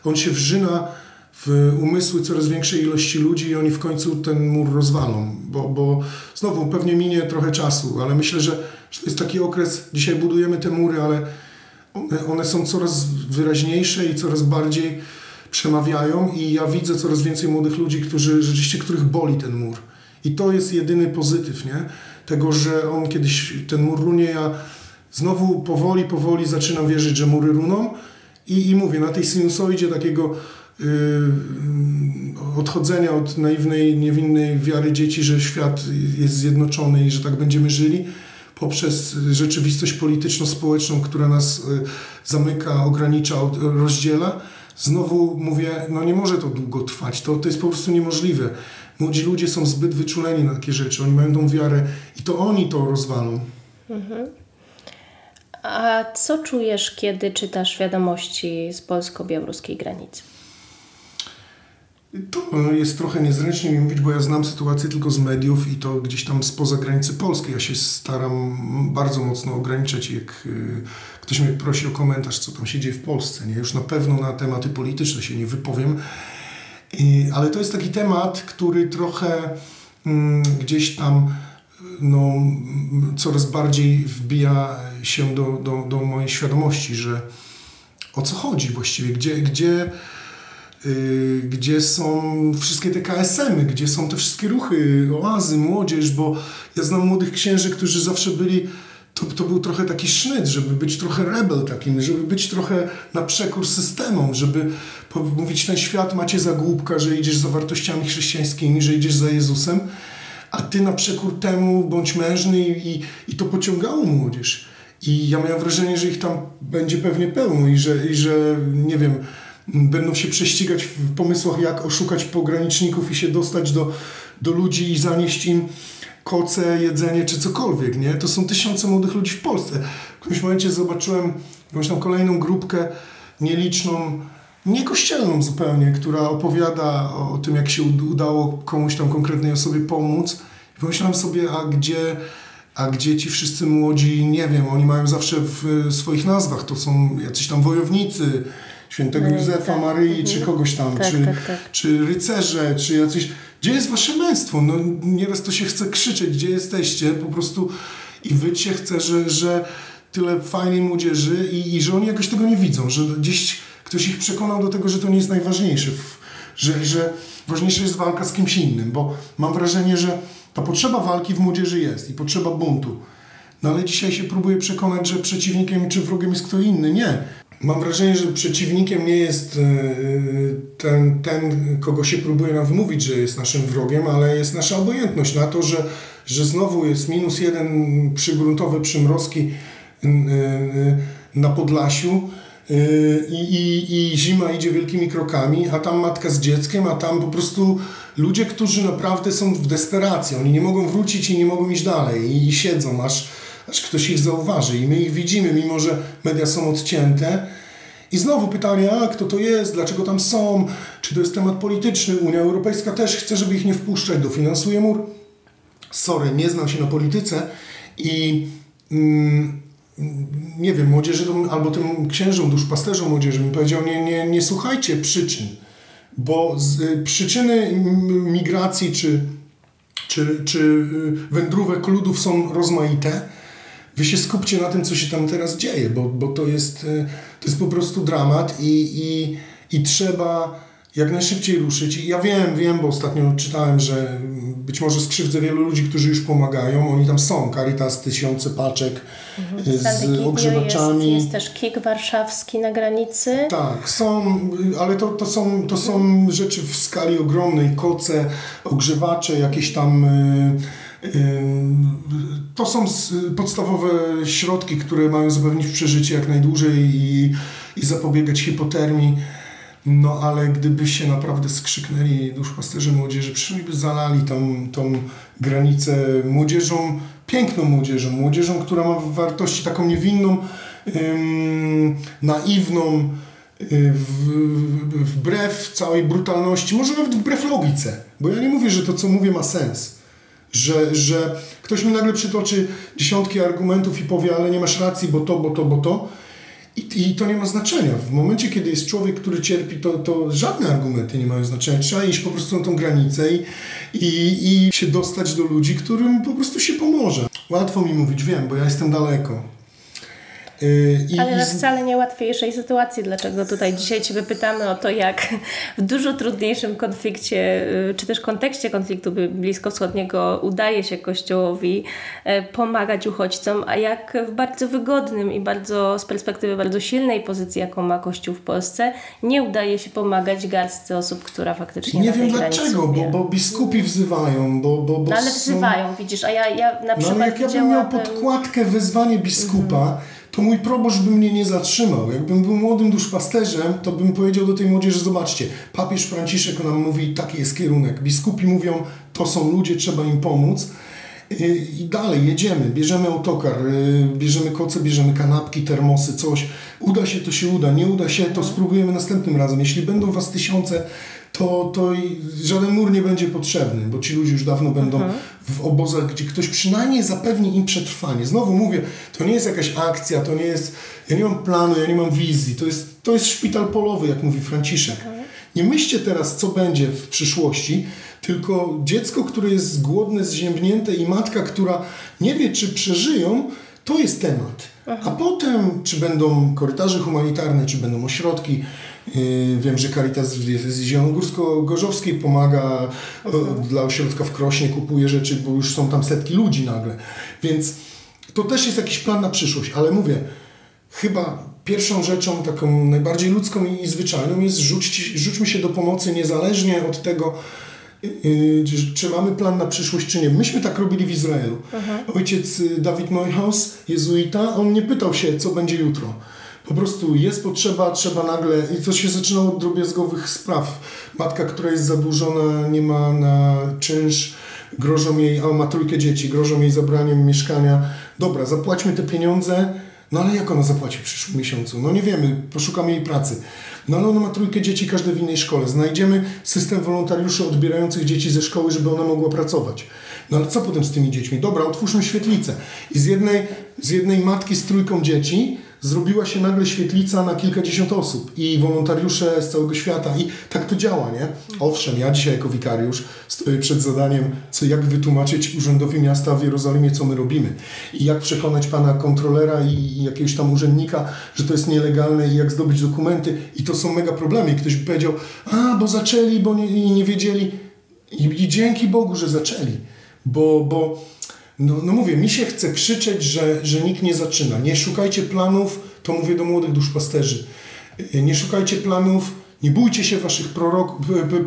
on się wrzyna w umysły coraz większej ilości ludzi i oni w końcu ten mur rozwalą, bo, bo znowu pewnie minie trochę czasu, ale myślę, że, to jest taki okres, dzisiaj budujemy te mury, ale one, one są coraz wyraźniejsze i coraz bardziej przemawiają i ja widzę coraz więcej młodych ludzi, którzy rzeczywiście, których boli ten mur. I to jest jedyny pozytyw, nie? Tego, że on kiedyś, ten mur runie, ja znowu powoli, powoli zaczynam wierzyć, że mury runą i, i mówię, na tej sinusoidzie takiego yy, odchodzenia od naiwnej, niewinnej wiary dzieci, że świat jest zjednoczony i że tak będziemy żyli, poprzez rzeczywistość polityczno-społeczną, która nas yy, zamyka, ogranicza, rozdziela, znowu mówię, no nie może to długo trwać, to, to jest po prostu niemożliwe. Młodzi ludzie są zbyt wyczuleni na takie rzeczy, oni mają tą wiarę i to oni to rozwalą. Mhm. A co czujesz, kiedy czytasz wiadomości z polsko-białoruskiej granicy? To jest trochę niezręcznie mi mówić, bo ja znam sytuację tylko z mediów i to gdzieś tam spoza granicy Polski. Ja się staram bardzo mocno ograniczać, jak y, ktoś mnie prosi o komentarz, co tam się dzieje w Polsce. Nie? Już na pewno na tematy polityczne się nie wypowiem, i, ale to jest taki temat, który trochę mm, gdzieś tam no, coraz bardziej wbija się do, do, do mojej świadomości, że o co chodzi właściwie, gdzie, gdzie, yy, gdzie są wszystkie te KSM-y, gdzie są te wszystkie ruchy, oazy, młodzież, bo ja znam młodych księży, którzy zawsze byli to, to był trochę taki sznyt, żeby być trochę rebel takim, żeby być trochę na przekór systemom, żeby mówić ten świat macie za głupka, że idziesz za wartościami chrześcijańskimi, że idziesz za Jezusem, a ty na przekór temu bądź mężny i, i to pociągało młodzież. I ja miałem wrażenie, że ich tam będzie pewnie pełno i że, i że nie wiem, będą się prześcigać w pomysłach, jak oszukać pograniczników i się dostać do, do ludzi i zanieść im koce, jedzenie czy cokolwiek, nie? To są tysiące młodych ludzi w Polsce. W którymś momencie zobaczyłem jakąś tam kolejną grupkę nieliczną, niekościelną zupełnie, która opowiada o tym, jak się udało komuś tam konkretnej osobie pomóc. I pomyślałem sobie, a gdzie, a gdzie ci wszyscy młodzi, nie wiem, oni mają zawsze w swoich nazwach, to są jacyś tam wojownicy, świętego no, Józefa, tak. Maryi, czy mhm. kogoś tam, tak, czy, tak. czy rycerze, czy jacyś gdzie jest wasze męstwo? No nieraz to się chce krzyczeć, gdzie jesteście, po prostu i wyć się chce, że, że tyle fajnej młodzieży i, i że oni jakoś tego nie widzą, że gdzieś ktoś ich przekonał do tego, że to nie jest najważniejsze, że, że ważniejsza jest walka z kimś innym, bo mam wrażenie, że ta potrzeba walki w młodzieży jest i potrzeba buntu. No ale dzisiaj się próbuje przekonać, że przeciwnikiem czy wrogiem jest kto inny. Nie. Mam wrażenie, że przeciwnikiem nie jest e, ten, ten, kogo się próbuje nam wmówić, że jest naszym wrogiem, ale jest nasza obojętność na to, że, że znowu jest minus jeden przygruntowe przymrozki e, na Podlasiu e, i, i, i zima idzie wielkimi krokami, a tam matka z dzieckiem, a tam po prostu ludzie, którzy naprawdę są w desperacji. Oni nie mogą wrócić i nie mogą iść dalej i siedzą aż aż ktoś ich zauważy i my ich widzimy, mimo że media są odcięte I znowu pytanie, a kto to jest, dlaczego tam są, czy to jest temat polityczny. Unia Europejska też chce, żeby ich nie wpuszczać, dofinansuje mur. Sorry, nie znam się na polityce i mm, nie wiem, młodzieży albo tym księżom, duszpasterzom młodzieży bym powiedział, nie, nie, nie słuchajcie przyczyn, bo z, y, przyczyny migracji czy, czy, czy y, wędrówek ludów są rozmaite. Wy się skupcie na tym, co się tam teraz dzieje, bo, bo to, jest, y, to jest po prostu dramat i, i, i trzeba jak najszybciej ruszyć. I ja wiem, wiem, bo ostatnio czytałem, że być może skrzywdzę wielu ludzi, którzy już pomagają. Oni tam są. Caritas, tysiące paczek mhm. z ogrzewaczami. Jest, jest też KIK warszawski na granicy. Tak, są, ale to, to, są, to są rzeczy w skali ogromnej. Koce, ogrzewacze, jakieś tam... Y, y, to są podstawowe środki, które mają zapewnić przeżycie jak najdłużej i, i zapobiegać hipotermii. No ale gdyby się naprawdę skrzyknęli duszpasterze młodzieży, przynajmniej by zalali tą, tą granicę młodzieżą, piękną młodzieżą, młodzieżą, która ma wartości taką niewinną, ym, naiwną, y, w, wbrew całej brutalności, może nawet wbrew logice, bo ja nie mówię, że to co mówię ma sens. Że, że ktoś mi nagle przytoczy dziesiątki argumentów i powie, ale nie masz racji, bo to, bo to, bo to i, I, to nie ma znaczenia. W momencie, kiedy jest człowiek, który cierpi, to, to żadne argumenty nie mają znaczenia. Trzeba iść po prostu na tą granicę i, i, i się dostać do ludzi, którym po prostu się pomoże. Łatwo mi mówić, wiem, bo ja jestem daleko. Y, I, Ale w wcale nie łatwiejszej sytuacji. Dlaczego tutaj dzisiaj Ciebie pytamy o to, jak w dużo trudniejszym konflikcie, y, czy też kontekście konfliktu bliskowschodniego udaje się Kościołowi y, pomagać uchodźcom, a jak w bardzo wygodnym i bardzo z perspektywy bardzo silnej pozycji, jaką ma Kościół w Polsce, nie udaje się pomagać garstce osób, która faktycznie Nie wiem dlaczego, bo, bo biskupi wzywają, bo... bo, bo no ale wzywają, są... widzisz, a ja, ja na przykład no, ale jak ja bym miał podkładkę wezwanie biskupa, -hmm to mój proboszcz by mnie nie zatrzymał. Jakbym był młodym duszpasterzem, to bym powiedział do tej młodzieży, zobaczcie, papież Franciszek nam mówi, taki jest kierunek. Biskupi mówią, to są ludzie, trzeba im pomóc. I dalej jedziemy, bierzemy autokar, bierzemy koce, bierzemy kanapki, termosy, coś. Uda się, to się uda. Nie uda się, to spróbujemy następnym razem. Jeśli będą Was tysiące, to, to żaden mur nie będzie potrzebny, bo ci ludzie już dawno będą mhm. w obozach, gdzie ktoś przynajmniej zapewni im przetrwanie. Znowu mówię, to nie jest jakaś akcja, to nie jest, ja nie mam planu, ja nie mam wizji, to jest, to jest szpital polowy, jak mówi Franciszek. Mhm. Nie myślcie teraz, co będzie w przyszłości, tylko dziecko, które jest głodne, zziębnięte i matka, która nie wie, czy przeżyją, to jest temat. A potem, czy będą korytarze humanitarne, czy będą ośrodki, wiem, że Caritas z Zielonogórsko-Gorzowskiej pomaga mhm. dla ośrodka w Krośnie, kupuje rzeczy, bo już są tam setki ludzi nagle. Więc to też jest jakiś plan na przyszłość, ale mówię, chyba pierwszą rzeczą taką najbardziej ludzką i zwyczajną jest rzuć, rzućmy się do pomocy niezależnie od tego, yy, czy mamy plan na przyszłość, czy nie. Myśmy tak robili w Izraelu. Mhm. Ojciec y, Dawid Neuhaus, jezuita, on nie pytał się, co będzie jutro po prostu jest potrzeba, trzeba nagle, i to się zaczynało od drobiazgowych spraw. Matka, która jest zadłużona, nie ma na czynsz, grożą jej, a ma trójkę dzieci, grożą jej zabraniem mieszkania. Dobra, zapłaćmy te pieniądze, no ale jak ona zapłaci w przyszłym miesiącu? No nie wiemy, poszukamy jej pracy. No ale ona ma trójkę dzieci, każde w innej szkole. Znajdziemy system wolontariuszy odbierających dzieci ze szkoły, żeby ona mogła pracować. No ale co potem z tymi dziećmi? Dobra, otwórzmy świetlicę. I z jednej, z jednej matki z trójką dzieci zrobiła się nagle świetlica na kilkadziesiąt osób i wolontariusze z całego świata. I tak to działa, nie? Owszem, ja dzisiaj jako wikariusz stoję przed zadaniem, co jak wytłumaczyć urzędowi miasta w Jerozolimie, co my robimy. I jak przekonać pana kontrolera i jakiegoś tam urzędnika, że to jest nielegalne i jak zdobyć dokumenty. I to są mega problemy. I ktoś powiedział, a, bo zaczęli, bo nie, nie wiedzieli. I, i dzięki Bogu, że zaczęli, bo, bo no, no mówię, mi się chce krzyczeć, że, że nikt nie zaczyna. Nie szukajcie planów, to mówię do młodych duszpasterzy. Nie szukajcie planów, nie bójcie się waszych prorok,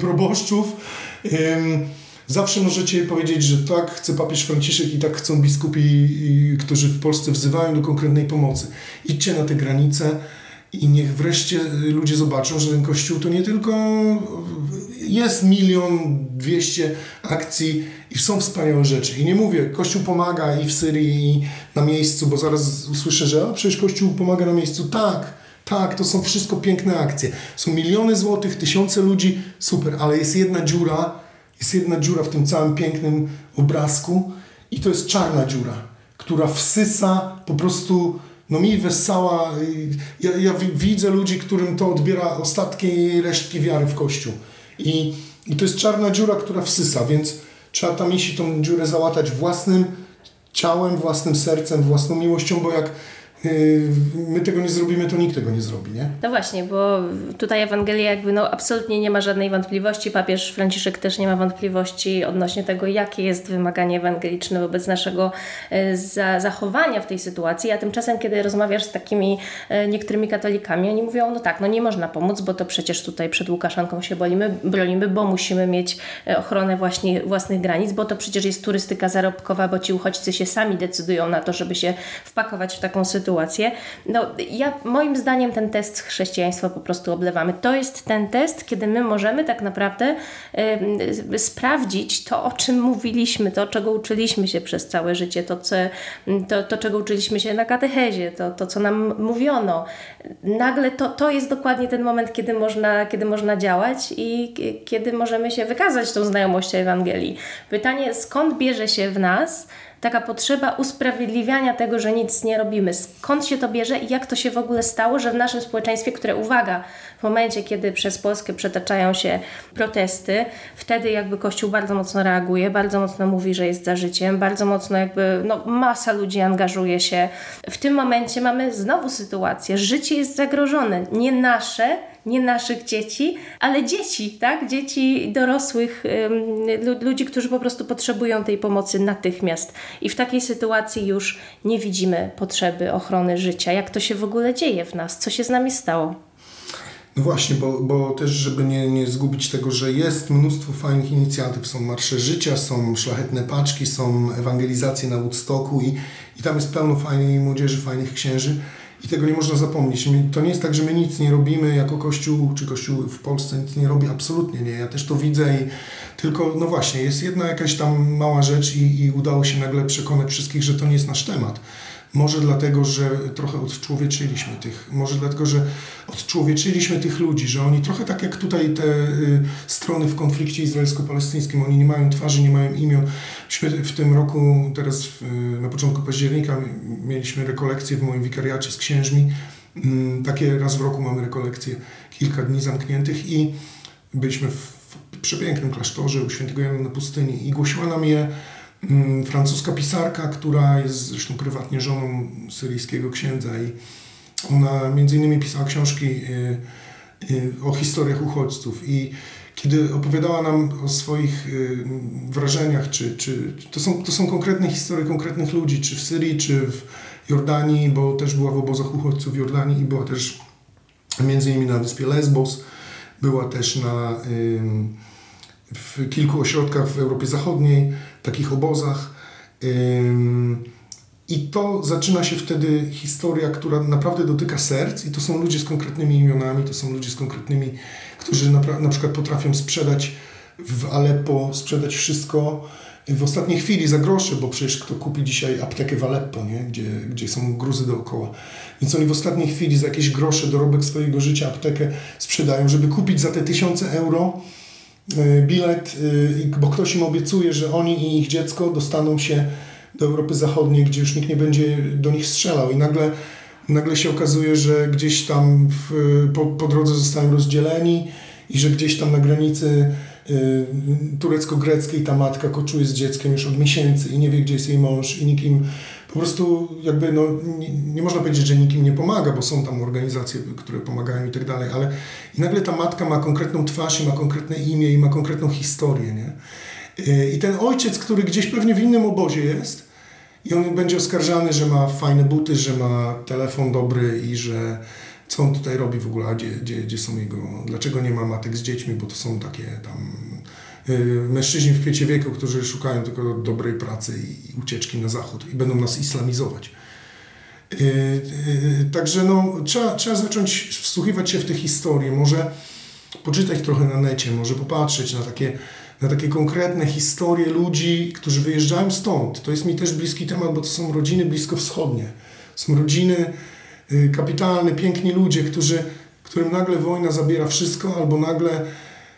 proboszczów. Zawsze możecie powiedzieć, że tak chce papież Franciszek i tak chcą biskupi, którzy w Polsce wzywają do konkretnej pomocy. Idźcie na te granice i niech wreszcie ludzie zobaczą, że ten kościół to nie tylko jest milion dwieście akcji i są wspaniałe rzeczy. I nie mówię, Kościół pomaga i w Syrii, i na miejscu, bo zaraz usłyszę, że a, przecież Kościół pomaga na miejscu. Tak, Tak, to są wszystko piękne akcje. Są miliony złotych, tysiące ludzi, super, ale jest jedna dziura, jest jedna dziura w tym całym pięknym obrazku i to jest czarna dziura, która wsysa po prostu, no mi wessała, ja, ja widzę ludzi, którym to odbiera ostatkie resztki wiary w Kościół. I, I to jest czarna dziura, która wsysa, więc trzeba tam iść tą dziurę załatać własnym ciałem, własnym sercem, własną miłością, bo jak my tego nie zrobimy, to nikt tego nie zrobi, nie? No właśnie, bo tutaj Ewangelia jakby no absolutnie nie ma żadnej wątpliwości. Papież Franciszek też nie ma wątpliwości odnośnie tego, jakie jest wymaganie ewangeliczne wobec naszego e, za, zachowania w tej sytuacji. A tymczasem, kiedy rozmawiasz z takimi e, niektórymi katolikami, oni mówią, no tak, no nie można pomóc, bo to przecież tutaj przed Łukaszanką się bolimy, bronimy, bo musimy mieć e, ochronę właśnie własnych granic, bo to przecież jest turystyka zarobkowa, bo ci uchodźcy się sami decydują na to, żeby się wpakować w taką sytuację sytuację. No, ja, moim zdaniem ten test chrześcijaństwa po prostu oblewamy. To jest ten test, kiedy my możemy tak naprawdę y, sprawdzić to, o czym mówiliśmy, to, czego uczyliśmy się przez całe życie, to, co, to, to czego uczyliśmy się na katechezie, to, to co nam mówiono. Nagle to, to jest dokładnie ten moment, kiedy można, kiedy można działać i kiedy możemy się wykazać tą znajomością Ewangelii. Pytanie, skąd bierze się w nas taka potrzeba usprawiedliwiania tego, że nic nie robimy. Skąd się to bierze i jak to się w ogóle stało, że w naszym społeczeństwie, które uwaga, w momencie, kiedy przez Polskę przetaczają się protesty, wtedy jakby Kościół bardzo mocno reaguje, bardzo mocno mówi, że jest za życiem, bardzo mocno jakby no, masa ludzi angażuje się. W tym momencie mamy znowu sytuację, życie jest zagrożone, nie nasze, nie naszych dzieci, ale dzieci, tak? Dzieci dorosłych, ludzi, którzy po prostu potrzebują tej pomocy natychmiast. I w takiej sytuacji już nie widzimy potrzeby ochrony życia. Jak to się w ogóle dzieje w nas? Co się z nami stało? No właśnie, bo, bo też, żeby nie, nie zgubić tego, że jest mnóstwo fajnych inicjatyw. Są marsze życia, są szlachetne paczki, są ewangelizacje na Woodstocku i, i tam jest pełno fajnej młodzieży, fajnych księży. I tego nie można zapomnieć. To nie jest tak, że my nic nie robimy jako Kościół, czy Kościół w Polsce nic nie robi. Absolutnie nie. Ja też to widzę i tylko, no właśnie, jest jedna jakaś tam mała rzecz i, i udało się nagle przekonać wszystkich, że to nie jest nasz temat. Może dlatego, że trochę odczłowieczyliśmy tych, może dlatego, że odczłowieczyliśmy tych ludzi, że oni trochę tak jak tutaj te y, strony w konflikcie izraelsko-palestyńskim, oni nie mają twarzy, nie mają imion. Myśmy w tym roku, teraz na początku października mieliśmy rekolekcje w moim wikariacie z księżmi. Mm, takie raz w roku mamy rekolekcje, kilka dni zamkniętych i byliśmy w, przepięknym klasztorze u świętego Jana na pustyni i głosiła nam je francuska pisarka, która jest zresztą prywatnie żoną syryjskiego księdza i ona między innymi pisała książki y, y, o historiach uchodźców. I kiedy opowiadała nam o swoich y, wrażeniach, czy, czy to, są, to są konkretne historie konkretnych ludzi, czy w Syrii, czy w Jordanii, bo też była w obozach uchodźców w Jordanii i była też między innymi na wyspie Lesbos, była też na w kilku ośrodkach w Europie Zachodniej, takich obozach. I to zaczyna się wtedy historia, która naprawdę dotyka serc, i to są ludzie z konkretnymi imionami, to są ludzie z konkretnymi, którzy na, na przykład potrafią sprzedać w Aleppo, sprzedać wszystko w ostatniej chwili za grosze, bo przecież kto kupi dzisiaj aptekę w Aleppo, nie? Gdzie, gdzie są gruzy dookoła. Więc oni w ostatniej chwili za jakieś grosze, dorobek swojego życia aptekę sprzedają, żeby kupić za te tysiące euro bilet, e, bo ktoś im obiecuje, że oni i ich dziecko dostaną się do Europy Zachodniej, gdzie już nikt nie będzie do nich strzelał. I nagle, nagle się okazuje, że gdzieś tam w, po, po drodze zostają rozdzieleni i że gdzieś tam na granicy y, turecko-greckiej ta matka koczuje z dzieckiem już od miesięcy i nie wie, gdzie jest jej mąż i nikim po prostu jakby no, nie, nie, można powiedzieć, że nikim nie pomaga, bo są tam organizacje, które pomagają i tak dalej, ale i nagle ta matka ma konkretną twarz i ma konkretne imię i ma konkretną historię, nie? I ten ojciec, który gdzieś pewnie w innym obozie jest i on będzie oskarżany, że ma fajne buty, że ma telefon dobry i że co on tutaj robi w ogóle, gdzie, gdzie, gdzie są jego, dlaczego nie ma matek z dziećmi, bo to są takie tam Y, mężczyźni w kwiecie wieku, którzy szukają tylko dobrej pracy i ucieczki na zachód i będą nas islamizować. Y, y, także no, trzeba, trzeba zacząć wsłuchiwać się w te historie, może poczytać trochę na necie, może popatrzeć na takie, na takie konkretne historie ludzi, którzy wyjeżdżają stąd. To jest mi też bliski temat, bo to są rodziny bliskowschodnie. Są rodziny y, kapitalny, piękni ludzie, którzy, którym nagle wojna zabiera wszystko, albo nagle.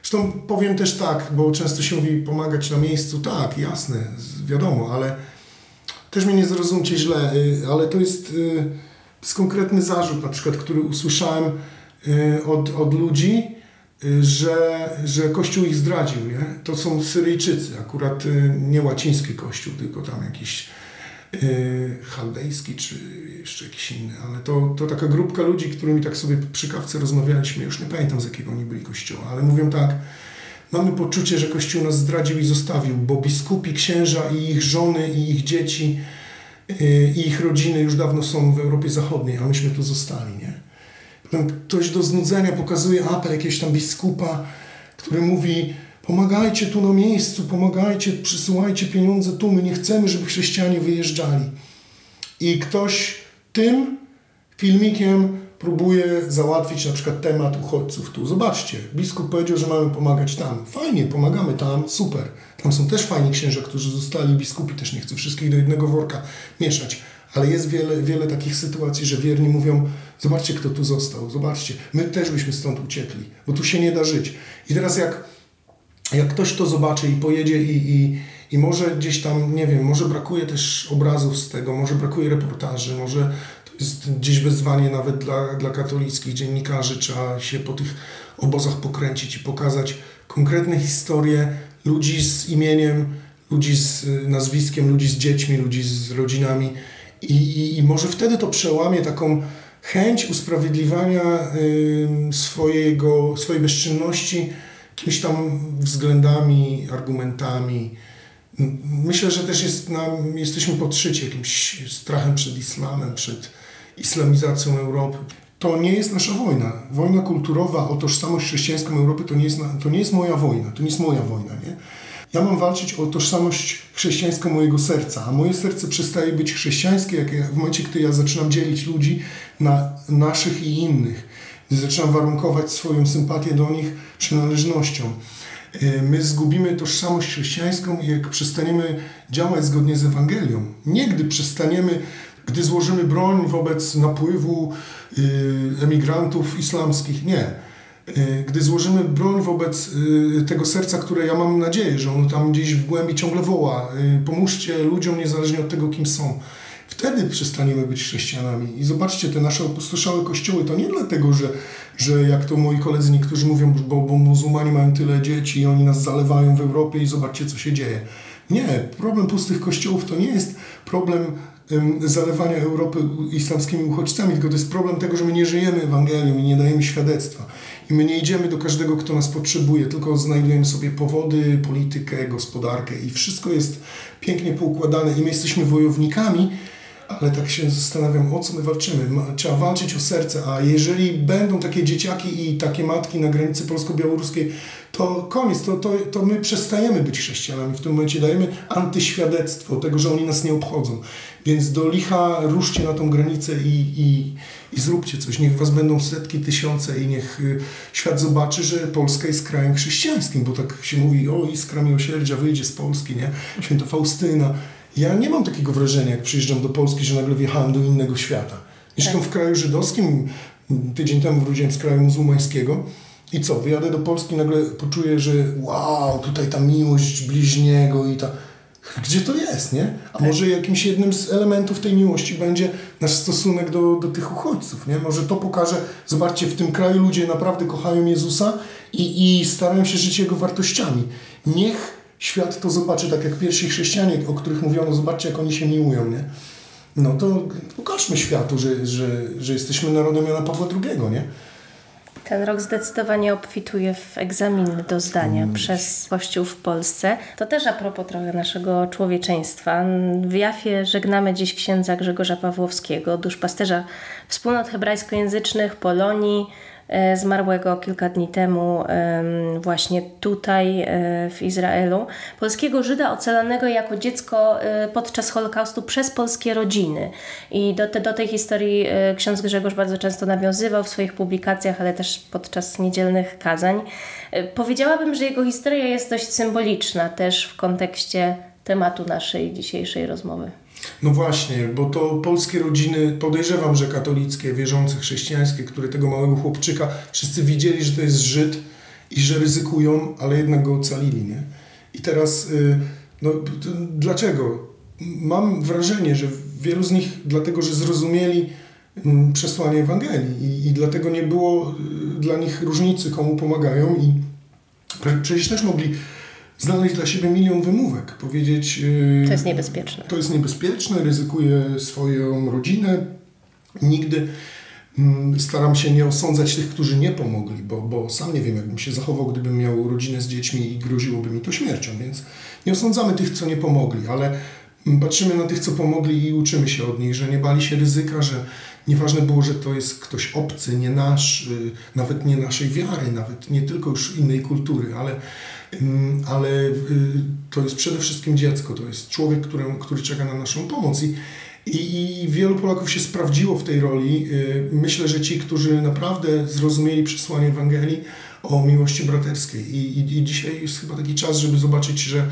Zresztą powiem też tak, bo często się mówi pomagać na miejscu. Tak, jasne, wiadomo, ale też mnie nie zrozumcie źle, y, ale to jest, y, jest konkretny zarzut, na przykład, który usłyszałem od, od ludzi, że, że Kościół ich zdradził. Nie? To są Syryjczycy, akurat nie łaciński Kościół, tylko tam jakiś chaldejski czy jeszcze jakiś inny, ale to, to taka grupka ludzi, którymi tak sobie przy kawce rozmawialiśmy, już nie pamiętam z jakiego oni byli kościoła, ale mówią tak, mamy poczucie, że Kościół nas zdradził i zostawił, bo biskupi, księża i ich żony i ich dzieci yy, i ich rodziny już dawno są w Europie Zachodniej, a myśmy tu zostali, nie? Potem ktoś do znudzenia pokazuje apel jakiegoś tam biskupa, który mówi, Pomagajcie tu na miejscu, pomagajcie, przysyłajcie pieniądze tu. My nie chcemy, żeby chrześcijanie wyjeżdżali. I ktoś tym filmikiem próbuje załatwić na przykład temat uchodźców tu. Zobaczcie, biskup powiedział, że mamy pomagać tam. Fajnie, pomagamy tam, super. Tam są też fajni księża, którzy zostali, biskupi też nie chcę wszystkich do jednego worka mieszać. Ale jest wiele, wiele takich sytuacji, że wierni mówią, zobaczcie kto tu został, zobaczcie, my też byśmy stąd uciekli, bo tu się nie da żyć. I teraz jak jak ktoś to zobaczy i pojedzie i, i, i może gdzieś tam, nie wiem, może brakuje też obrazów z tego, może brakuje reportaży, może to jest gdzieś wyzwanie nawet dla, dla katolickich dziennikarzy, trzeba się po tych obozach pokręcić i pokazać konkretne historie ludzi z imieniem, ludzi z nazwiskiem, ludzi z dziećmi, ludzi z rodzinami i, i, i może wtedy to przełamie taką chęć usprawiedliwania y, swojego, swojej bezczynności jakimiś tam względami, argumentami. Myślę, że też jest nam, jesteśmy podszyci jakimś strachem przed islamem, przed islamizacją Europy. To nie jest nasza wojna. Wojna kulturowa o tożsamość chrześcijańską Europy to nie jest, to nie jest moja wojna, to nie jest moja wojna. Nie? Ja mam walczyć o tożsamość chrześcijańską mojego serca, a moje serce przestaje być chrześcijańskie jak ja, w momencie, gdy ja zaczynam dzielić ludzi na naszych i innych gdy zaczynam warunkować swoją sympatię do nich przynależnością. E, my zgubimy tożsamość chrześcijańską, jak przestaniemy działać zgodnie z Ewangelią. Nie gdy przestaniemy, gdy złożymy broń wobec napływu e, emigrantów islamskich. Nie. E, gdy złożymy broń wobec tego serca, które ja mam nadzieję, że ono tam gdzieś w głębi ciągle woła, pomóżcie ludziom niezależnie od tego, kim są Wtedy przestaniemy być chrześcijanami. I zobaczcie, te nasze opustoszałe kościoły to nie dlatego, że, że jak to moi koledzy niektórzy mówią, bo, bo muzułmanie mają tyle dzieci i oni nas zalewają w Europie i zobaczcie, co się dzieje. Nie, problem pustych kościołów to nie jest problem zalewania Europy islamskimi uchodźcami, tylko to jest problem tego, że my nie żyjemy Ewangelią i nie dajemy świadectwa. I my nie idziemy do każdego, kto nas potrzebuje, tylko znajdujemy sobie powody, politykę, gospodarkę i wszystko jest pięknie poukładane i my jesteśmy wojownikami, ale tak się zastanawiam, o co my walczymy. Trzeba walczyć o serce, a jeżeli będą takie dzieciaki i takie matki na granicy polsko-białoruskiej, to koniec, to, to, to my przestajemy być chrześcijanami. W tym momencie dajemy antyświadectwo tego, że oni nas nie obchodzą. Więc do licha ruszcie na tą granicę i, i, i zróbcie coś. Niech was będą setki, tysiące i niech y, świat zobaczy, że Polska jest krajem chrześcijańskim, bo tak się mówi, o iskra miłosierdzia wyjdzie z Polski, nie? Święto Faustyna. Ja nie mam takiego wrażenia, jak przyjeżdżam do Polski, że nagle wjechałem do innego świata. Mieszkam tak. w kraju żydowskim, tydzień temu wróciłem z kraju muzułmańskiego i co, wyjadę do Polski nagle poczuję, że wow, tutaj ta miłość bliźniego i ta... Gdzie to jest, nie? A tak. może jakimś jednym z elementów tej miłości będzie nasz stosunek do, do tych uchodźców, nie? Może to pokaże, zobaczcie, w tym kraju ludzie naprawdę kochają Jezusa i, i starają się żyć Jego wartościami. Niech świat to zobaczy, tak jak pierwsi chrześcijanie, o których mówiono, zobaczcie jak oni się miłują, nie? No to pokażmy światu, że, że, że jesteśmy narodem Jana Pawła II, nie? Ten rok zdecydowanie obfituje w egzaminy do zdania mm. przez Kościół w Polsce. To też a propos trochę naszego człowieczeństwa. W Jafie żegnamy dziś księdza Grzegorza Pawłowskiego, duszpasterza wspólnot hebrajskojęzycznych Polonii, zmarłego kilka dni temu właśnie tutaj e, w Izraelu. Polskiego Żyda ocalanego jako dziecko e, podczas Holokaustu przez polskie rodziny. I do, te, do tej historii ksiądz Grzegorz bardzo często nawiązywał w swoich publikacjach, ale też podczas niedzielnych kazań. Powiedziałabym, że jego historia jest dość symboliczna też w kontekście tematu naszej dzisiejszej rozmowy. No właśnie, bo to polskie rodziny, podejrzewam, że katolickie, wierzące, chrześcijańskie, które tego małego chłopczyka, wszyscy widzieli, że to jest Żyd i że ryzykują, ale jednak go ocalili, nie? I teraz, y, no dlaczego? Mam wrażenie, że wielu z nich, dlatego że zrozumieli mm, przesłanie Ewangelii i, i dlatego nie było y, dla nich różnicy, komu pomagają i przecież też mogli znaleźć dla siebie milion wymówek, powiedzieć... To jest niebezpieczne. To jest niebezpieczne, ryzykuję swoją rodzinę, nigdy mm, staram się nie osądzać tych, którzy nie pomogli, bo, bo sam nie wiem, jakbym się zachował, gdybym miał rodzinę z dziećmi i groziłoby mi to śmiercią, więc nie osądzamy tych, co nie pomogli, ale patrzymy na tych, co pomogli i uczymy się od nich, że nie bali się ryzyka, że nieważne było, że to jest ktoś obcy, nie nasz, y, nawet nie naszej wiary, nawet nie tylko już innej kultury, ale ale y, to jest przede wszystkim dziecko, to jest człowiek, który, który czeka na naszą pomoc. I, i, wielu Polaków się sprawdziło w tej roli. Y, myślę, że ci, którzy naprawdę zrozumieli przesłanie Ewangelii o miłości braterskiej. I, i, i dzisiaj jest chyba taki czas, żeby zobaczyć, że,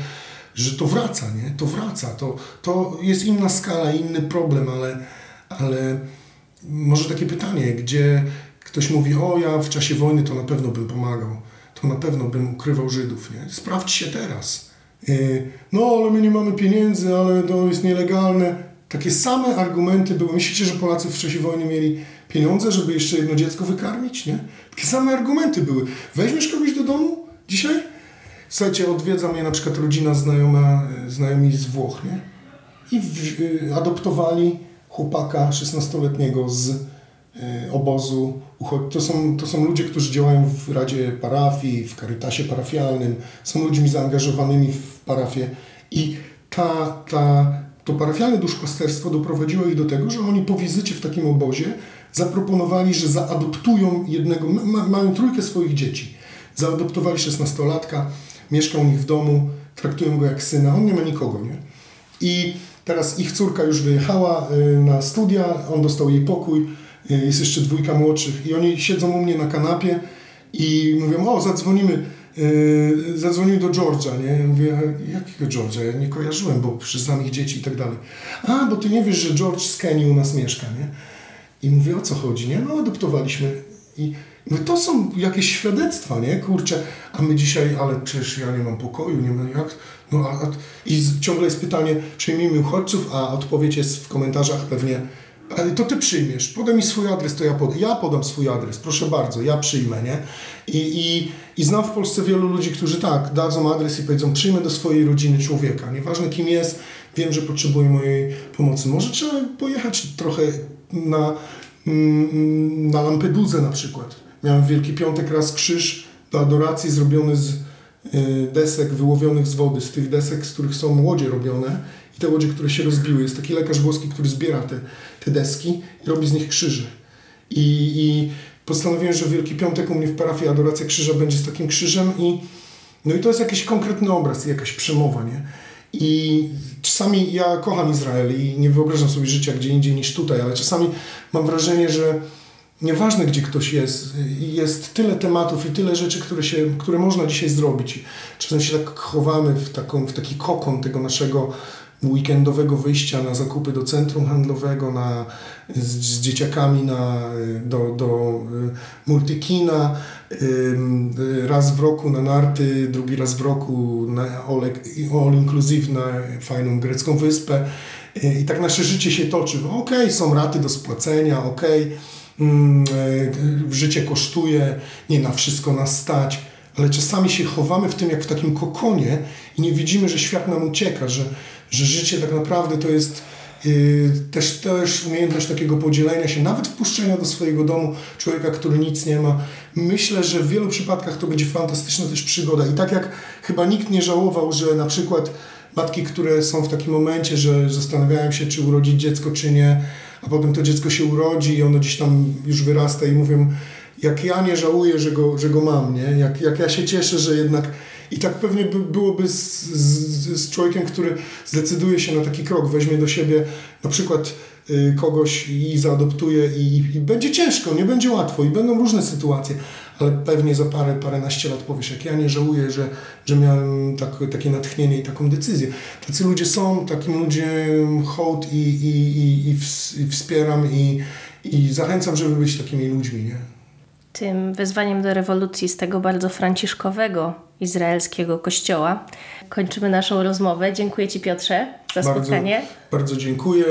że to wraca, nie? To wraca. To, to jest inna skala, inny problem, ale, ale może takie pytanie, gdzie ktoś mówi, o ja w czasie wojny to na pewno bym pomagał to na pewno bym ukrywał Żydów. Nie? Sprawdź się teraz. Y, no, ale my nie mamy pieniędzy, ale to jest nielegalne. Takie same argumenty były. Myślicie, że Polacy w czasie wojny mieli pieniądze, żeby jeszcze jedno dziecko wykarmić? Nie? Takie same argumenty były. Weźmiesz kogoś do domu dzisiaj? Słuchajcie, odwiedza mnie na przykład rodzina znajoma, znajomi z Włoch, nie? I w, y, adoptowali chłopaka 16-letniego z E, obozu. To są, to są ludzie, którzy działają w Radzie Parafii, w Karytasie Parafialnym, są ludźmi zaangażowanymi w parafię. I ta, ta, to parafialne duszpasterstwo doprowadziło ich do tego, że oni po wizycie w takim obozie zaproponowali, że zaadoptują jednego, ma, mają trójkę swoich dzieci. Zaadoptowali szesnastolatka, mieszka u nich w domu, traktują go jak syna, on nie ma nikogo, nie? I teraz ich córka już wyjechała y, na studia, on dostał jej pokój, jest jeszcze dwójka młodszych i oni siedzą u mnie na kanapie i mówią, o zadzwonimy, yy, zadzwonimy do George'a, nie? Ja mówię, jakiego George'a? Ja nie kojarzyłem, bo przyznam ich dzieci i tak dalej. A, bo ty nie wiesz, że George z u nas mieszka, nie? I mówię, o co chodzi, nie? No adoptowaliśmy i mówię, to są jakieś świadectwa, nie? Kurczę, a my dzisiaj, ale przecież ja nie mam pokoju, nie mam jak... No, a, a, I ciągle jest pytanie, przyjmijmy uchodźców, a odpowiedź jest w komentarzach pewnie to ty przyjmiesz, podaj mi swój adres, to ja podam. Ja podam swój adres, proszę bardzo, ja przyjmę, nie? I, i, I znam w Polsce wielu ludzi, którzy tak, dadzą adres i powiedzą, przyjmę do swojej rodziny człowieka, nieważne kim jest, wiem, że potrzebuje mojej pomocy. Może trzeba pojechać trochę na, mm, na Lampedusę na przykład. Miałem w Wielki Piątek raz krzyż do adoracji zrobiony z y, desek wyłowionych z wody, z tych desek, z których są łodzie robione i te łodzie, które się rozbiły. Jest taki lekarz włoski, który zbiera te, te deski i robi z nich krzyże. I, I postanowiłem, że Wielki Piątek u mnie w parafii Adoracja Krzyża będzie z takim krzyżem i no i to jest jakiś konkretny obraz, jakaś przemowa, nie? I czasami ja kocham Izrael i nie wyobrażam sobie życia gdzie indziej niż tutaj, ale czasami mam wrażenie, że nieważne gdzie ktoś jest, jest tyle tematów i tyle rzeczy, które, się, które można dzisiaj zrobić. Czasem się tak chowamy w, taką, w taki kokon tego naszego weekendowego wyjścia na zakupy do centrum handlowego, na, z, z dzieciakami na, do, do y, multikina, raz w roku na narty, drugi raz w roku na all, all inclusive na fajną grecką wyspę. I tak nasze życie się toczy. Ok, są raty do spłacenia, ok, mm, y, życie kosztuje, nie na wszystko nas stać, ale czasami się chowamy w tym jak w takim kokonie i nie widzimy, że świat nam ucieka, że, że życie tak naprawdę to jest yy, też, też umiejętność takiego podzielenia się, nawet wpuszczenia do swojego domu człowieka, który nic nie ma. Myślę, że w wielu przypadkach to będzie fantastyczna też przygoda. I tak jak chyba nikt nie żałował, że na przykład matki, które są w takim momencie, że zastanawiają się, czy urodzić dziecko, czy nie, a potem to dziecko się urodzi i ono gdzieś tam już wyrasta i mówią, jak ja nie żałuję, że go, że go mam, nie? Jak, jak ja się cieszę, że jednak i tak pewnie by, byłoby z, z, z, człowiekiem, który zdecyduje się na taki krok, weźmie do siebie na przykład y, kogoś i zaadoptuje i, i będzie ciężko, nie będzie łatwo i będą różne sytuacje, ale pewnie za parę, paręnaście lat powiesz, jak ja nie żałuję, że, że miałem tak, takie natchnienie i taką decyzję. Tacy ludzie są, takim ludziom hołd i, i, i, i, ws, i wspieram i, i zachęcam, żeby być takimi ludźmi, nie? Tym wezwaniem do rewolucji z tego bardzo franciszkowego izraelskiego kościoła kończymy naszą rozmowę. Dziękuję Ci Piotrze za Bardzo, spotkanie. bardzo dziękuję.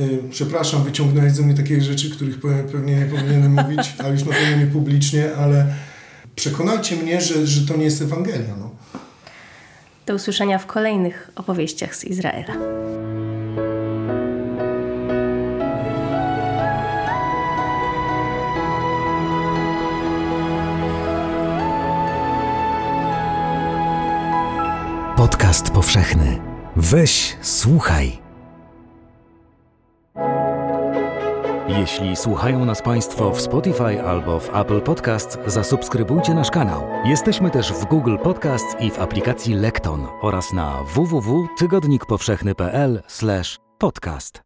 Y, Przepraszam, wyciągnąłeś ze mnie takie rzeczy, których pe- pewnie nie powinienem mówić, a już na pewno nie publicznie, ale przekonajcie mnie, że, że to nie jest Ewangelia. No. Do usłyszenia w kolejnych opowieściach z Izraela. Podcast powszechny. Weź, słuchaj. Jeśli słuchają nas Państwo w Spotify albo w Apple Podcast, zasubskrybujcie nasz kanał. Jesteśmy też w Google Podcast i w aplikacji Lekton oraz na www.tygodnikpowszechny.pl/podcast.